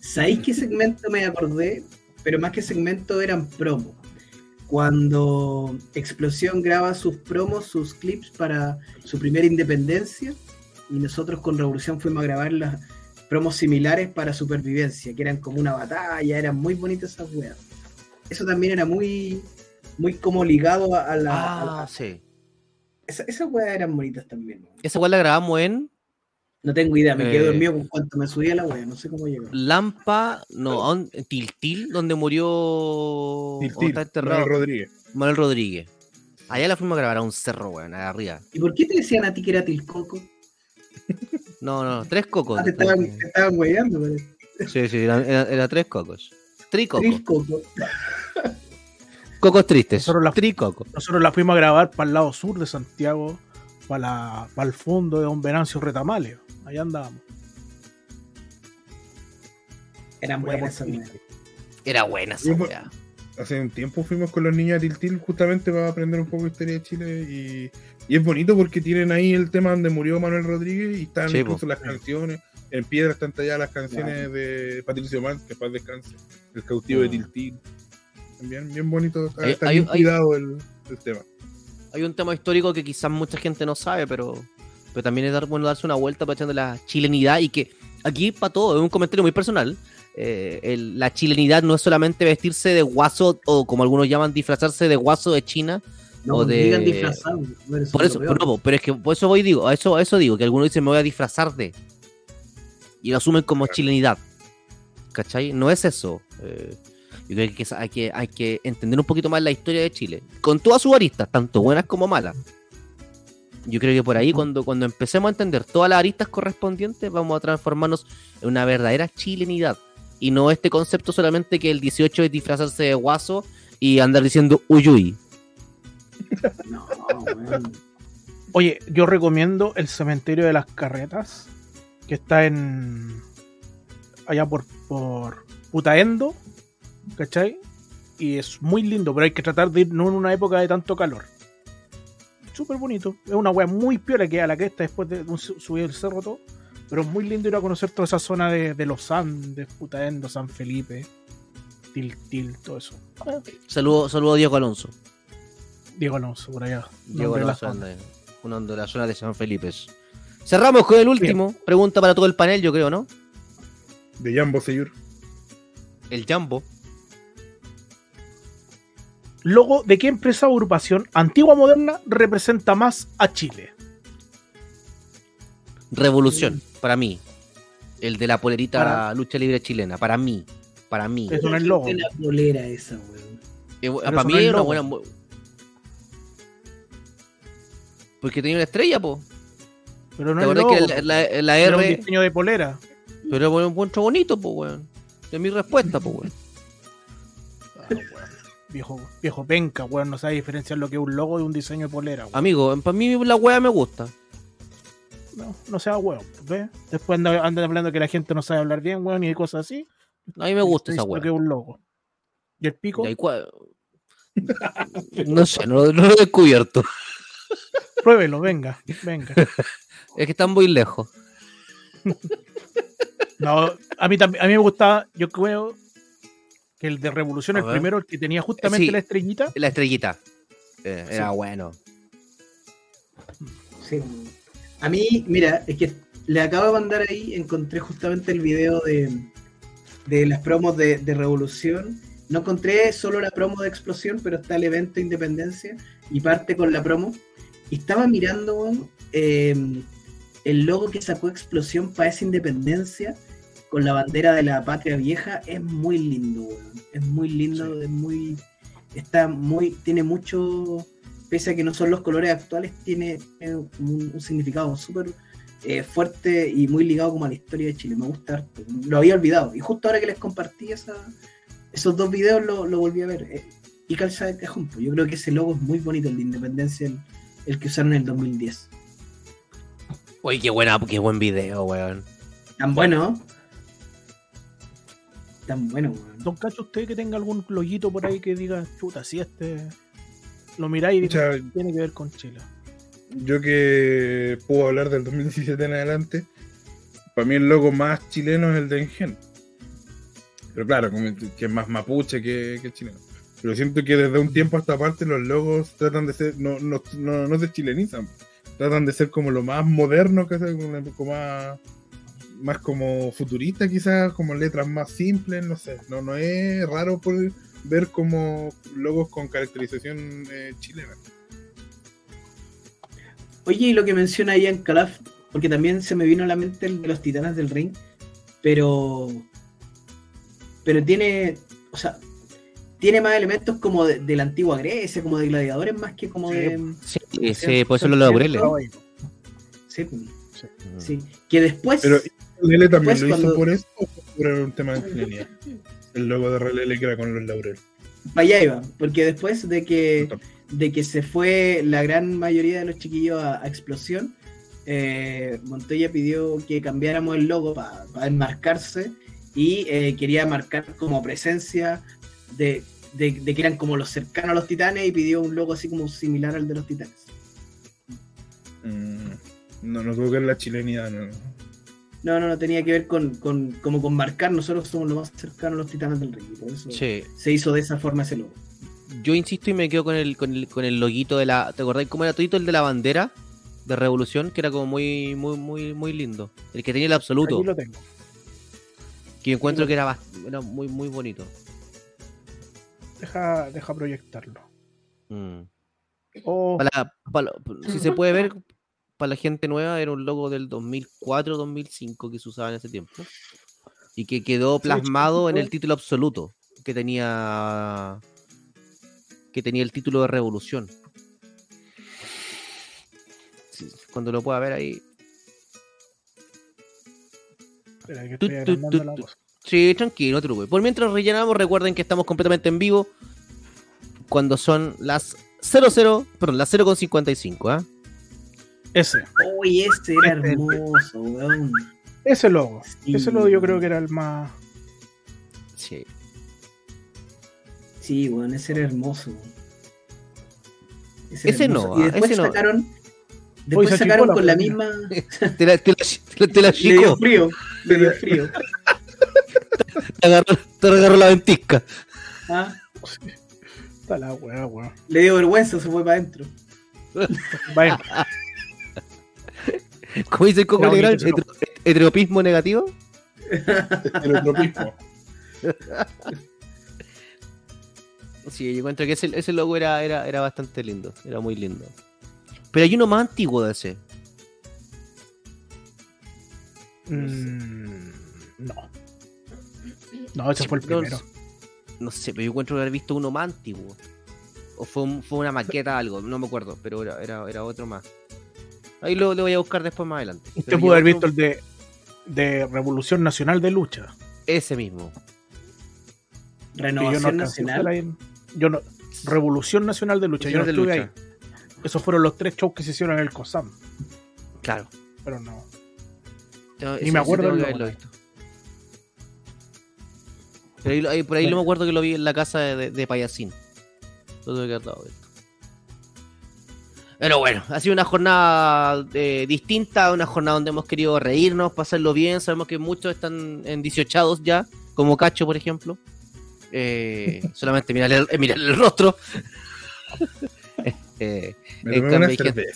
¿Sabéis qué segmento me acordé? Pero más que segmento eran promos. Cuando Explosión graba sus promos, sus clips para su primera independencia, y nosotros con Revolución fuimos a grabar las promos similares para Supervivencia, que eran como una batalla, eran muy bonitas esas weas. Eso también era muy, muy como ligado a, a la... a Ah, la- sí. esa- esas weas eran bonitas también. weón. Esa igual la grabamos en No tengo idea, me Eh. quedé dormido con cuanto me subí a la wea, no sé cómo llegó. Lampa, no. Tiltil, donde murió Til, o til, está enterrado Manuel Rodríguez. Manuel Rodríguez. Allá la fuimos a grabar a un cerro, weón, allá arriba. ¿Y por qué te decían a ti que era Tilcoco? No, no, tres cocos. Ah, te estaban, te estaban weyando, parece. Sí, sí, era, era- era tres cocos. Tricocos. Tilcoco. Cocos tristes. Nosotros la- Tricocos. Nosotros la fuimos a grabar para el lado sur de Santiago, para, el fondo de Don Venancio Retamales. Allá andábamos. Eran buenas. Era buena esa weá. Hace un tiempo fuimos con los niños a Tiltil justamente para aprender un poco de historia de Chile y, y es bonito porque tienen ahí el tema donde murió Manuel Rodríguez y están Sí, incluso po. las canciones. En piedra están talladas las canciones de Patricio Mann, que paz descanse. El cautivo de Mm. Tiltil. También bien bonito. Está, Hay- está hay- bien hay- cuidado el, el tema. Hay un tema histórico que quizás mucha gente no sabe, pero, pero también es dar, bueno darse una vuelta para echando la chilenidad y que aquí para todo, es un comentario muy personal. eh, el- la chilenidad no es solamente vestirse de guaso o como algunos llaman disfrazarse de guaso de China. No, O de- disfrazado. bueno, Por es eso, pero, no, pero es que por eso voy digo, a eso, a eso digo, que algunos dicen me voy a disfrazar de. Y lo asumen como chilenidad. ¿Cachai? No es eso. Eh, yo creo que hay, que hay que entender un poquito más la historia de Chile. Con todas sus aristas, tanto buenas como malas. Yo creo que por ahí, cuando, cuando empecemos a entender todas las aristas correspondientes, vamos a transformarnos en una verdadera chilenidad. Y no este concepto solamente que el 18 es disfrazarse de guaso y andar diciendo uyuy. No, weón. Oye, yo recomiendo el cementerio de las carretas, que está en. allá por, por Putaendo, ¿cachai? Y es muy lindo, pero hay que tratar de ir no en una época de tanto calor. Súper bonito. Es una wea muy piola que a la cresta después de un subir el cerro todo. Pero es muy lindo ir a conocer toda esa zona de, de los Andes, Putaendo, San Felipe, Tiltil, todo eso. Ah, Saludo, saludo a Diego Alonso. Diego Alonso, por allá. Diego Alonso uno de la zona de San Felipe. Cerramos con el último. Pregunta para todo el panel, yo creo, ¿no? De Jambo Seyur. El Jambo. Logo de qué empresa o agrupación antigua o moderna representa más a Chile. Revolución, para mí. El de la polerita Para- lucha libre chilena, para mí. Para mí. Eso no es logo. De la polera esa, weón. Eh, para mí no es una logo. buena. Porque tenía una estrella, po. Pero no ¿Te es logo. que la, la- la Era un diseño de polera. Pero lo encuentro bonito, po, weón. Es mi respuesta, po, weón. Viejo, viejo penca, weón, no sabe diferenciar lo que es un logo de un diseño de polera, weón. Amigo, para mí la wea me gusta. No, no sea weón, ¿ves? Después andan, andan hablando que la gente no sabe hablar bien, weón, y cosas así. A mí me gusta esa Lo que es un logo. ¿Y el pico? Y No sé, no, no lo he descubierto. Pruébelo, venga, venga. Es que están muy lejos. No, a mí también, a mí me gustaba, yo creo que el de Revolución, el primero, el que tenía justamente Sí. la estrellita, La estrellita. Eh, era Sí. bueno. Sí. A mí, mira, es que le acabo de mandar ahí, encontré justamente el video de, de las promos de, de Revolución. No encontré solo la promo de Explosión, pero está el evento Independencia y parte con la promo. Y estaba mirando eh, el logo que sacó Explosión para esa Independencia con la bandera de la patria vieja. Es muy lindo, weón. Es muy lindo, es muy. Está muy. Tiene mucho pese a que no son los colores actuales, tiene, tiene un, un significado súper eh, fuerte y muy ligado como a la historia de Chile. Me gusta harto. Lo había olvidado. Y justo ahora que les compartí esa, esos dos videos lo, lo volví a ver. eh, y calza de cajón. pues. Yo creo que ese logo es muy bonito, el de Independencia, el, el que usaron en el 2010. Uy, qué buena, qué buen video, weón. Tan bueno. Tan bueno, weón. Don Cacho, usted que tenga algún loguito por ahí que diga, chuta, si este lo miráis y Pucha, tiene que ver con Chile. yo que puedo hablar del 2017 en adelante, para mí el logo más chileno es el de Engen. Pero claro, que es más mapuche que, que chileno. Pero siento que desde un tiempo a esta parte los logos tratan de ser, no, no, no, no se chilenizan. tratan de ser como lo más moderno, que sea como, como más, más como futurista quizás, como letras más simples, no sé. No, no es raro por ver como logos con caracterización eh, chilena. Oye, y lo que menciona Ian Calaf, porque también se me vino a la mente el de los titanes del ring, pero. Pero tiene. O sea, tiene más elementos como de, de la antigua Grecia, como de gladiadores, más que como Sí, de. Sí, sí, por eso los laureles. Sí, sí. Que después. Pero Relele también Después lo hizo por eso o por un tema de ingeniería. El logo de Relele que era con los laureles. para allá iba, porque después de que, de que se fue la gran mayoría de los chiquillos a, a Explosión, eh, Montoya pidió que cambiáramos el logo para enmarcarse y eh, quería marcar como presencia de, de- de que eran como los cercanos a los titanes y pidió un logo así como similar al de los titanes. Mm, no, no tuvo que ver la chilenidad, no. No, no, no tenía que ver con, con, como con marcar, nosotros somos los más cercanos a los titanes del ring, y por eso Sí. se hizo de esa forma ese logo. Yo insisto y me quedo con el, con el, con el loguito de la. ¿Te acordás cómo era todito el de la bandera de Revolución? Que era como muy, muy, muy, muy lindo. El que tenía el absoluto. Aquí lo tengo. Que encuentro que era, era muy, muy bonito. Deja, deja proyectarlo. Mm. Oh, Para para si se puede ver, para la gente nueva, era un logo del 2004-2005 que se usaba en ese tiempo. Y que quedó plasmado en el título absoluto que tenía que tenía el título de Revolución. Cuando lo pueda ver ahí. espera, que estoy tu, la. Sí, tranquilo. Por mientras rellenamos, recuerden que estamos completamente en vivo cuando son las 00, perdón, las 0.55, ¿ah? Ese, Uy, este era hermoso, weón. ese logo. Sí. Ese logo yo creo que era el más. Sí. Sí, weón, ese era hermoso. weón. Ese, era Ese hermoso. no, Y después ese no. sacaron. Después se sacaron la con la misma. Te la, te la, te la- te la Le dio chico, frío. Le dio frío. te agarró, te agarró la ventisca. Ah, Está la weá, weón. Le dio vergüenza, se fue para adentro. Vaya, Como dice el Coco Legrand, heteropismo negativo. Heterotropismo. Sí, yo encuentro que ese, ese logo era, era, era bastante lindo, era muy lindo. Pero hay uno más antiguo de ese. mm, no. No, ese fue el No, primero. No sé, pero yo encuentro haber visto uno más antiguo. O fue, un- fue una maqueta algo, no me acuerdo, pero era, era, era otro más. Ahí lo, lo voy a buscar después más adelante. Usted Pero pudo haber visto el de, de Revolución Nacional de Lucha. Ese mismo. Que yo no Renovación Nacional. yo no, Revolución Nacional de Lucha. Yo no de estuve lucha. ahí. Esos fueron los tres shows que se hicieron en el COSAM. Claro. Pero no. Tengo- Ni me acuerdo tengo logo. haberlo visto. Pero ahí, por ahí no me acuerdo que lo vi en la casa de, de Payasín. Lo tuve que haber dado vuelta. Pero bueno, ha sido una jornada eh, distinta, una jornada donde hemos querido reírnos, pasarlo bien. Sabemos que muchos están en 18 ya, como Cacho, por ejemplo. Eh, solamente mirarle, el- eh, mirarle el rostro. Eh, Me En cambio gente-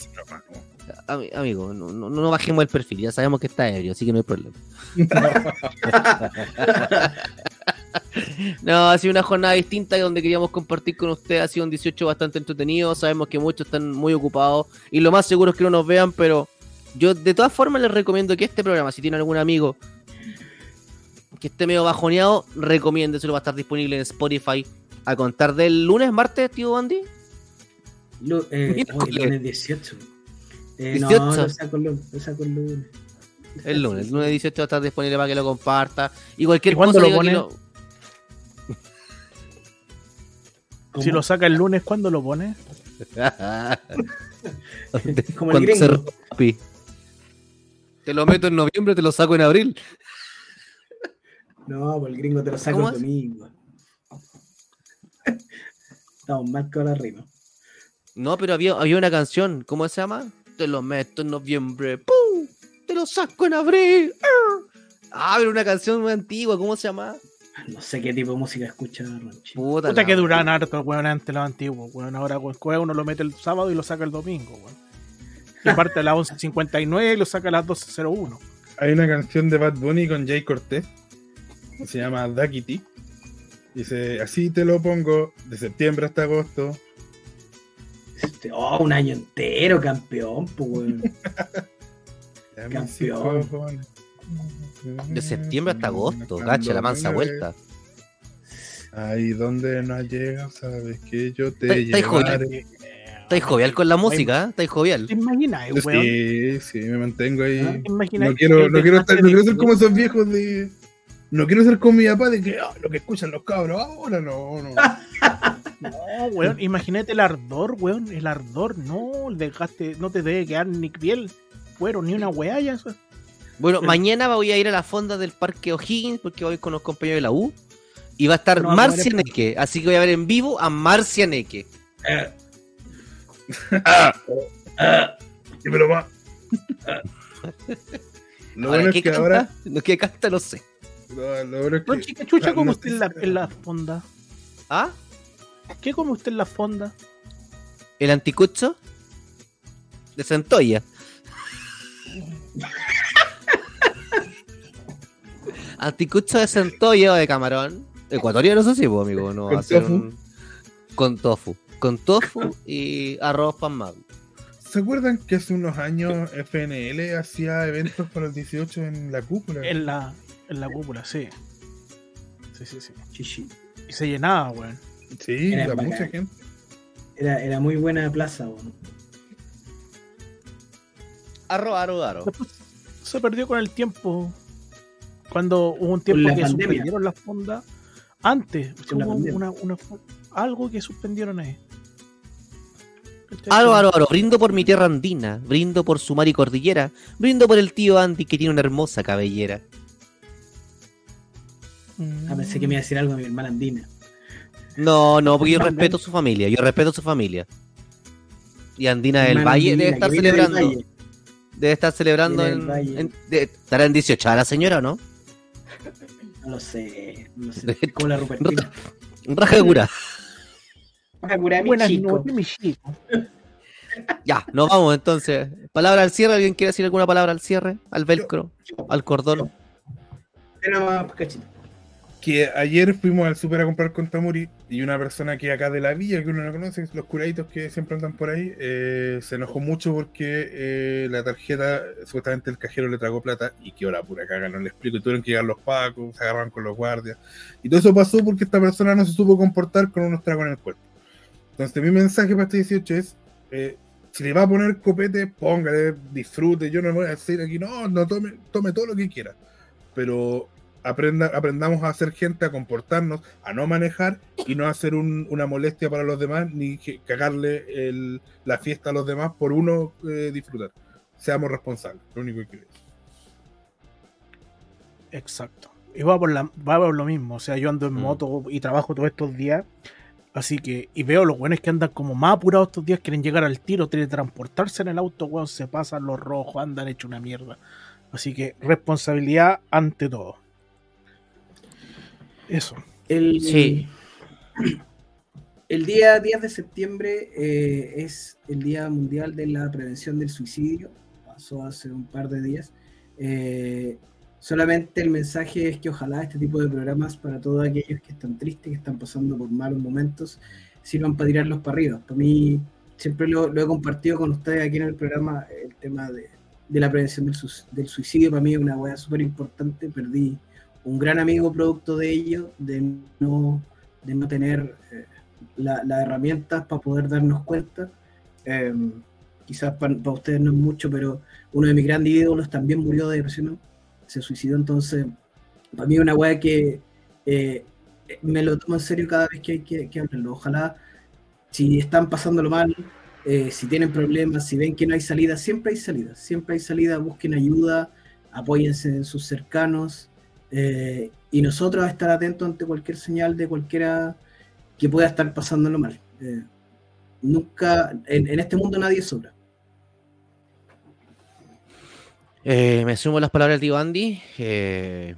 ami- amigo, no, no, no bajemos el perfil, ya sabemos que está ebrio, así que no hay problema. No, ha sido una jornada distinta y donde queríamos compartir con ustedes. Ha sido un 18 bastante entretenido. Sabemos que muchos están muy ocupados y lo más seguro es que no nos vean, pero yo de todas formas les recomiendo que este programa, si tienen algún amigo que esté medio bajoneado, recomiéndeselo. Va a estar disponible en Spotify a contar del lunes, martes, tío Andy. Lu- eh, oh, lunes 18. Eh, 18. No, lo saco el lunes. Lo saco el lunes. El lunes, el lunes 18 va a estar disponible para que lo comparta. Y cualquier ¿Y cosa lo que pone? lo- ¿Cómo? Si lo saca el lunes, ¿cuándo lo pone? Como el se gringo. rompe. Te lo meto en noviembre, te lo saco en abril. No, pues el gringo te lo saco ¿Cómo el domingo. Estamos mal con la rima. No, pero había, había una canción, ¿cómo se llama? Te lo meto en noviembre, ¡pum! Te lo saco en abril. ¡ar! Ah, pero una canción muy antigua, ¿cómo se llama? No sé qué tipo de música escucha Ronchi. Puta, Puta que duran harto, weón, antes los antiguos, weón. Ahora, weón, uno lo mete el sábado y lo saca el domingo, weón. que parte a las 11.59 y lo saca a las 12.01. Hay una canción de Bad Bunny con Jay Cortés que se llama Duckity. Dice, así te lo pongo, de septiembre hasta agosto. Este, oh, un año entero, campeón, pues, weón. Campeón. De septiembre hasta agosto, gacha, la mansa vuelta. Ahí donde no has llegado, sabes que yo te llevaré. Estáis jovial con la música, ¿eh? Estáis jovial. ¿Te imaginas, weón? Sí, sí, me mantengo ahí. Ah, ¿Te imaginas No quiero, no quiero, estar, no quiero ser como esos viejos de. No quiero ser como mi papá de que ah, lo que escuchan los cabros ahora no, no. No, weón, imagínate el ardor, weón, el ardor, no, el desgaste, no te debe quedar ni piel, fueron ni una weá ya. eso. Bueno, mañana voy a ir a la fonda del Parque O'Higgins porque voy con los compañeros de la U. Y va a estar No, va Marcia Neque. Así que voy a ver en vivo a Marcia Neque. Eh, Ah, ah, dímelo más. Lo Ahora, bueno ¿qué es que canta? ahora. Lo que canta no sé. Lo, lo bueno es No, chica chucha, Ah, como no usted en la, si- en la fonda. ¿Ah? ¿Qué come usted en la fonda? ¿El anticucho? De Centolla. anticucho de Centolla o de camarón. Ecuatoriano, eso sí, pues, amigo. No, Con tofu. un- Con tofu. Con tofu y arroz pasmado. ¿Se acuerdan que hace unos años FNL hacía eventos para el 18 en la cúpula? En la, en la cúpula, sí. Sí, sí, sí. chichi. Y se llenaba, weón. Sí, Era mucha gente. Era, era muy buena plaza, weón. Arroz, arroz, arroz. Después se perdió con el tiempo. Cuando hubo un tiempo que pandemia. suspendieron las fondas. Antes, hubo una, una algo que suspendieron ahí. ¿Cachai? Aro, aro, aro, brindo por mi tierra andina, brindo por su mar y cordillera, brindo por el tío Andy que tiene una hermosa cabellera. Ah, pensé que me iba a decir algo de mi hermana andina. No, no, porque yo respeto su familia, yo respeto su familia. Y Andina del Valle andina, debe estar del celebrando, Valle. debe estar celebrando en, en- de- estará en 18 la señora, ¿no? No sé, no sé. Como la Rupertina. Raja de cura. Para curar a mi Buenas chico. noches, mi chico. Ya, nos vamos entonces. Palabra al cierre, ¿alguien quiere decir alguna palabra al cierre? Al velcro, al cordón. Más cachito. Que ayer fuimos al super a comprar con Tamuri y una persona que acá de la villa, que uno no conoce, los curaditos que siempre andan por ahí, eh, se enojó mucho porque eh, la tarjeta, supuestamente el cajero le tragó plata y que hora pura caga, no le explico. Y tuvieron que llegar los pacos, se agarran con los guardias. Y todo eso pasó porque esta persona no se supo comportar con unos tragos en el cuerpo. Entonces, mi mensaje para este 18 es: eh, si le va a poner copete, póngale, disfrute. Yo no voy a decir aquí, no, no tome, tome todo lo que quiera. Pero aprenda, aprendamos a ser gente, a comportarnos, a no manejar y no hacer un- una molestia para los demás, ni cagarle el- la fiesta a los demás por uno eh, disfrutar. Seamos responsables, lo único que quiero. Exacto. Y va por, la, va por lo mismo. O sea, yo ando en Mm. moto y trabajo todos estos días. Así que, y veo los buenos que andan como más apurados estos días, quieren llegar al tiro, teletransportarse en el auto, weón, se pasan los rojos, andan hecho una mierda. Así que responsabilidad ante todo. Eso. El, Sí. El día 10 de septiembre eh, es el Día Mundial de la Prevención del Suicidio. Pasó hace un par de días. Eh, solamente el mensaje es que ojalá este tipo de programas para todos aquellos que están tristes, que están pasando por malos momentos, sirvan para tirarlos para arriba. Para mí, siempre lo, lo he compartido con ustedes aquí en el programa, el tema de, de la prevención del, del suicidio. Para mí es una hueá súper importante. Perdí un gran amigo producto de ello, de no, de no tener eh, la- las herramientas para poder darnos cuenta. Eh, quizás para, ustedes no es mucho, pero uno de mis grandes ídolos también murió de depresión, se suicidó, entonces para mí una weá que eh, me lo tomo en serio cada vez que hay que, que hablarlo. Ojalá, si están pasándolo mal, eh, si tienen problemas, si ven que no hay salida, siempre hay salida, siempre hay salida, busquen ayuda, apóyense en sus cercanos, eh, y nosotros estar atentos ante cualquier señal de cualquiera que pueda estar pasándolo mal. Eh, nunca, en, este mundo nadie sobra. Eh, me sumo a las palabras del tío Andy. eh,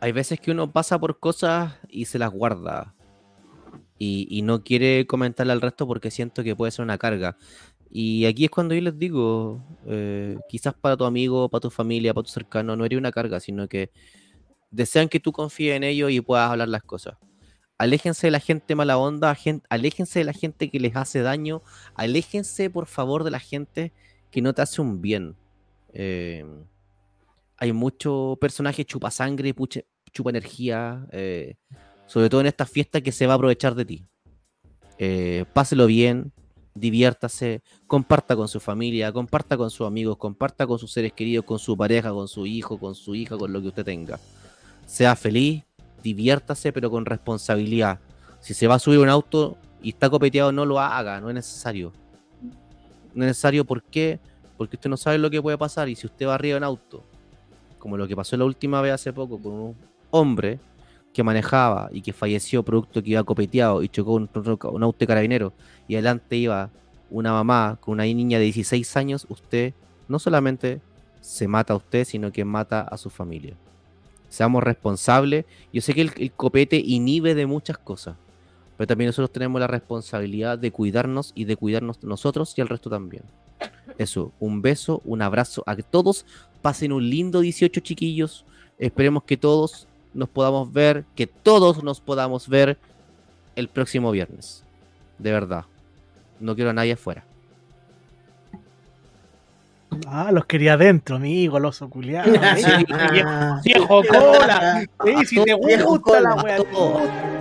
hay veces que uno pasa por cosas y se las guarda. Y, y no quiere comentarle al resto porque siento que puede ser una carga. Y aquí es cuando yo les digo, eh, quizás para tu amigo, para tu familia, para tu cercano, no eres una carga, sino que desean que tú confíes en ellos y puedas hablar las cosas. Aléjense de la gente mala onda, gen- aléjense de la gente que les hace daño, aléjense por favor de la gente que no te hace un bien. Eh, hay mucho personaje chupa sangre, chupa energía, eh, sobre todo en estas fiestas que se va a aprovechar de ti. Páselo bien, diviértase, comparta con su familia, comparta con sus amigos, comparta con sus seres queridos, con su pareja, con su hijo, con su hija, con lo que usted tenga. Sea feliz, diviértase, pero con responsabilidad. Si se va a subir un auto y está copeteado, no lo haga, no es necesario. No es necesario, ¿por qué? Porque usted no sabe lo que puede pasar y si usted va arriba en auto, como lo que pasó la última vez hace poco con un hombre que manejaba y que falleció producto que iba copeteado y chocó un, un auto carabinero y adelante iba una mamá con una niña de 16 años, usted no solamente se mata a usted, sino que mata a su familia. Seamos responsables. Yo sé que el, el copete inhibe de muchas cosas, pero también nosotros tenemos la responsabilidad de cuidarnos y de cuidarnos nosotros y al resto también. Eso, un beso, un abrazo a todos. Pasen un lindo 18 chiquillos. Esperemos que todos nos podamos ver, que todos nos podamos ver el próximo viernes. De verdad. No quiero a nadie afuera. Ah, los quería adentro, amigo, los culiados. Ah, viejo, viejo cola. Sí, si te la wea, gusta.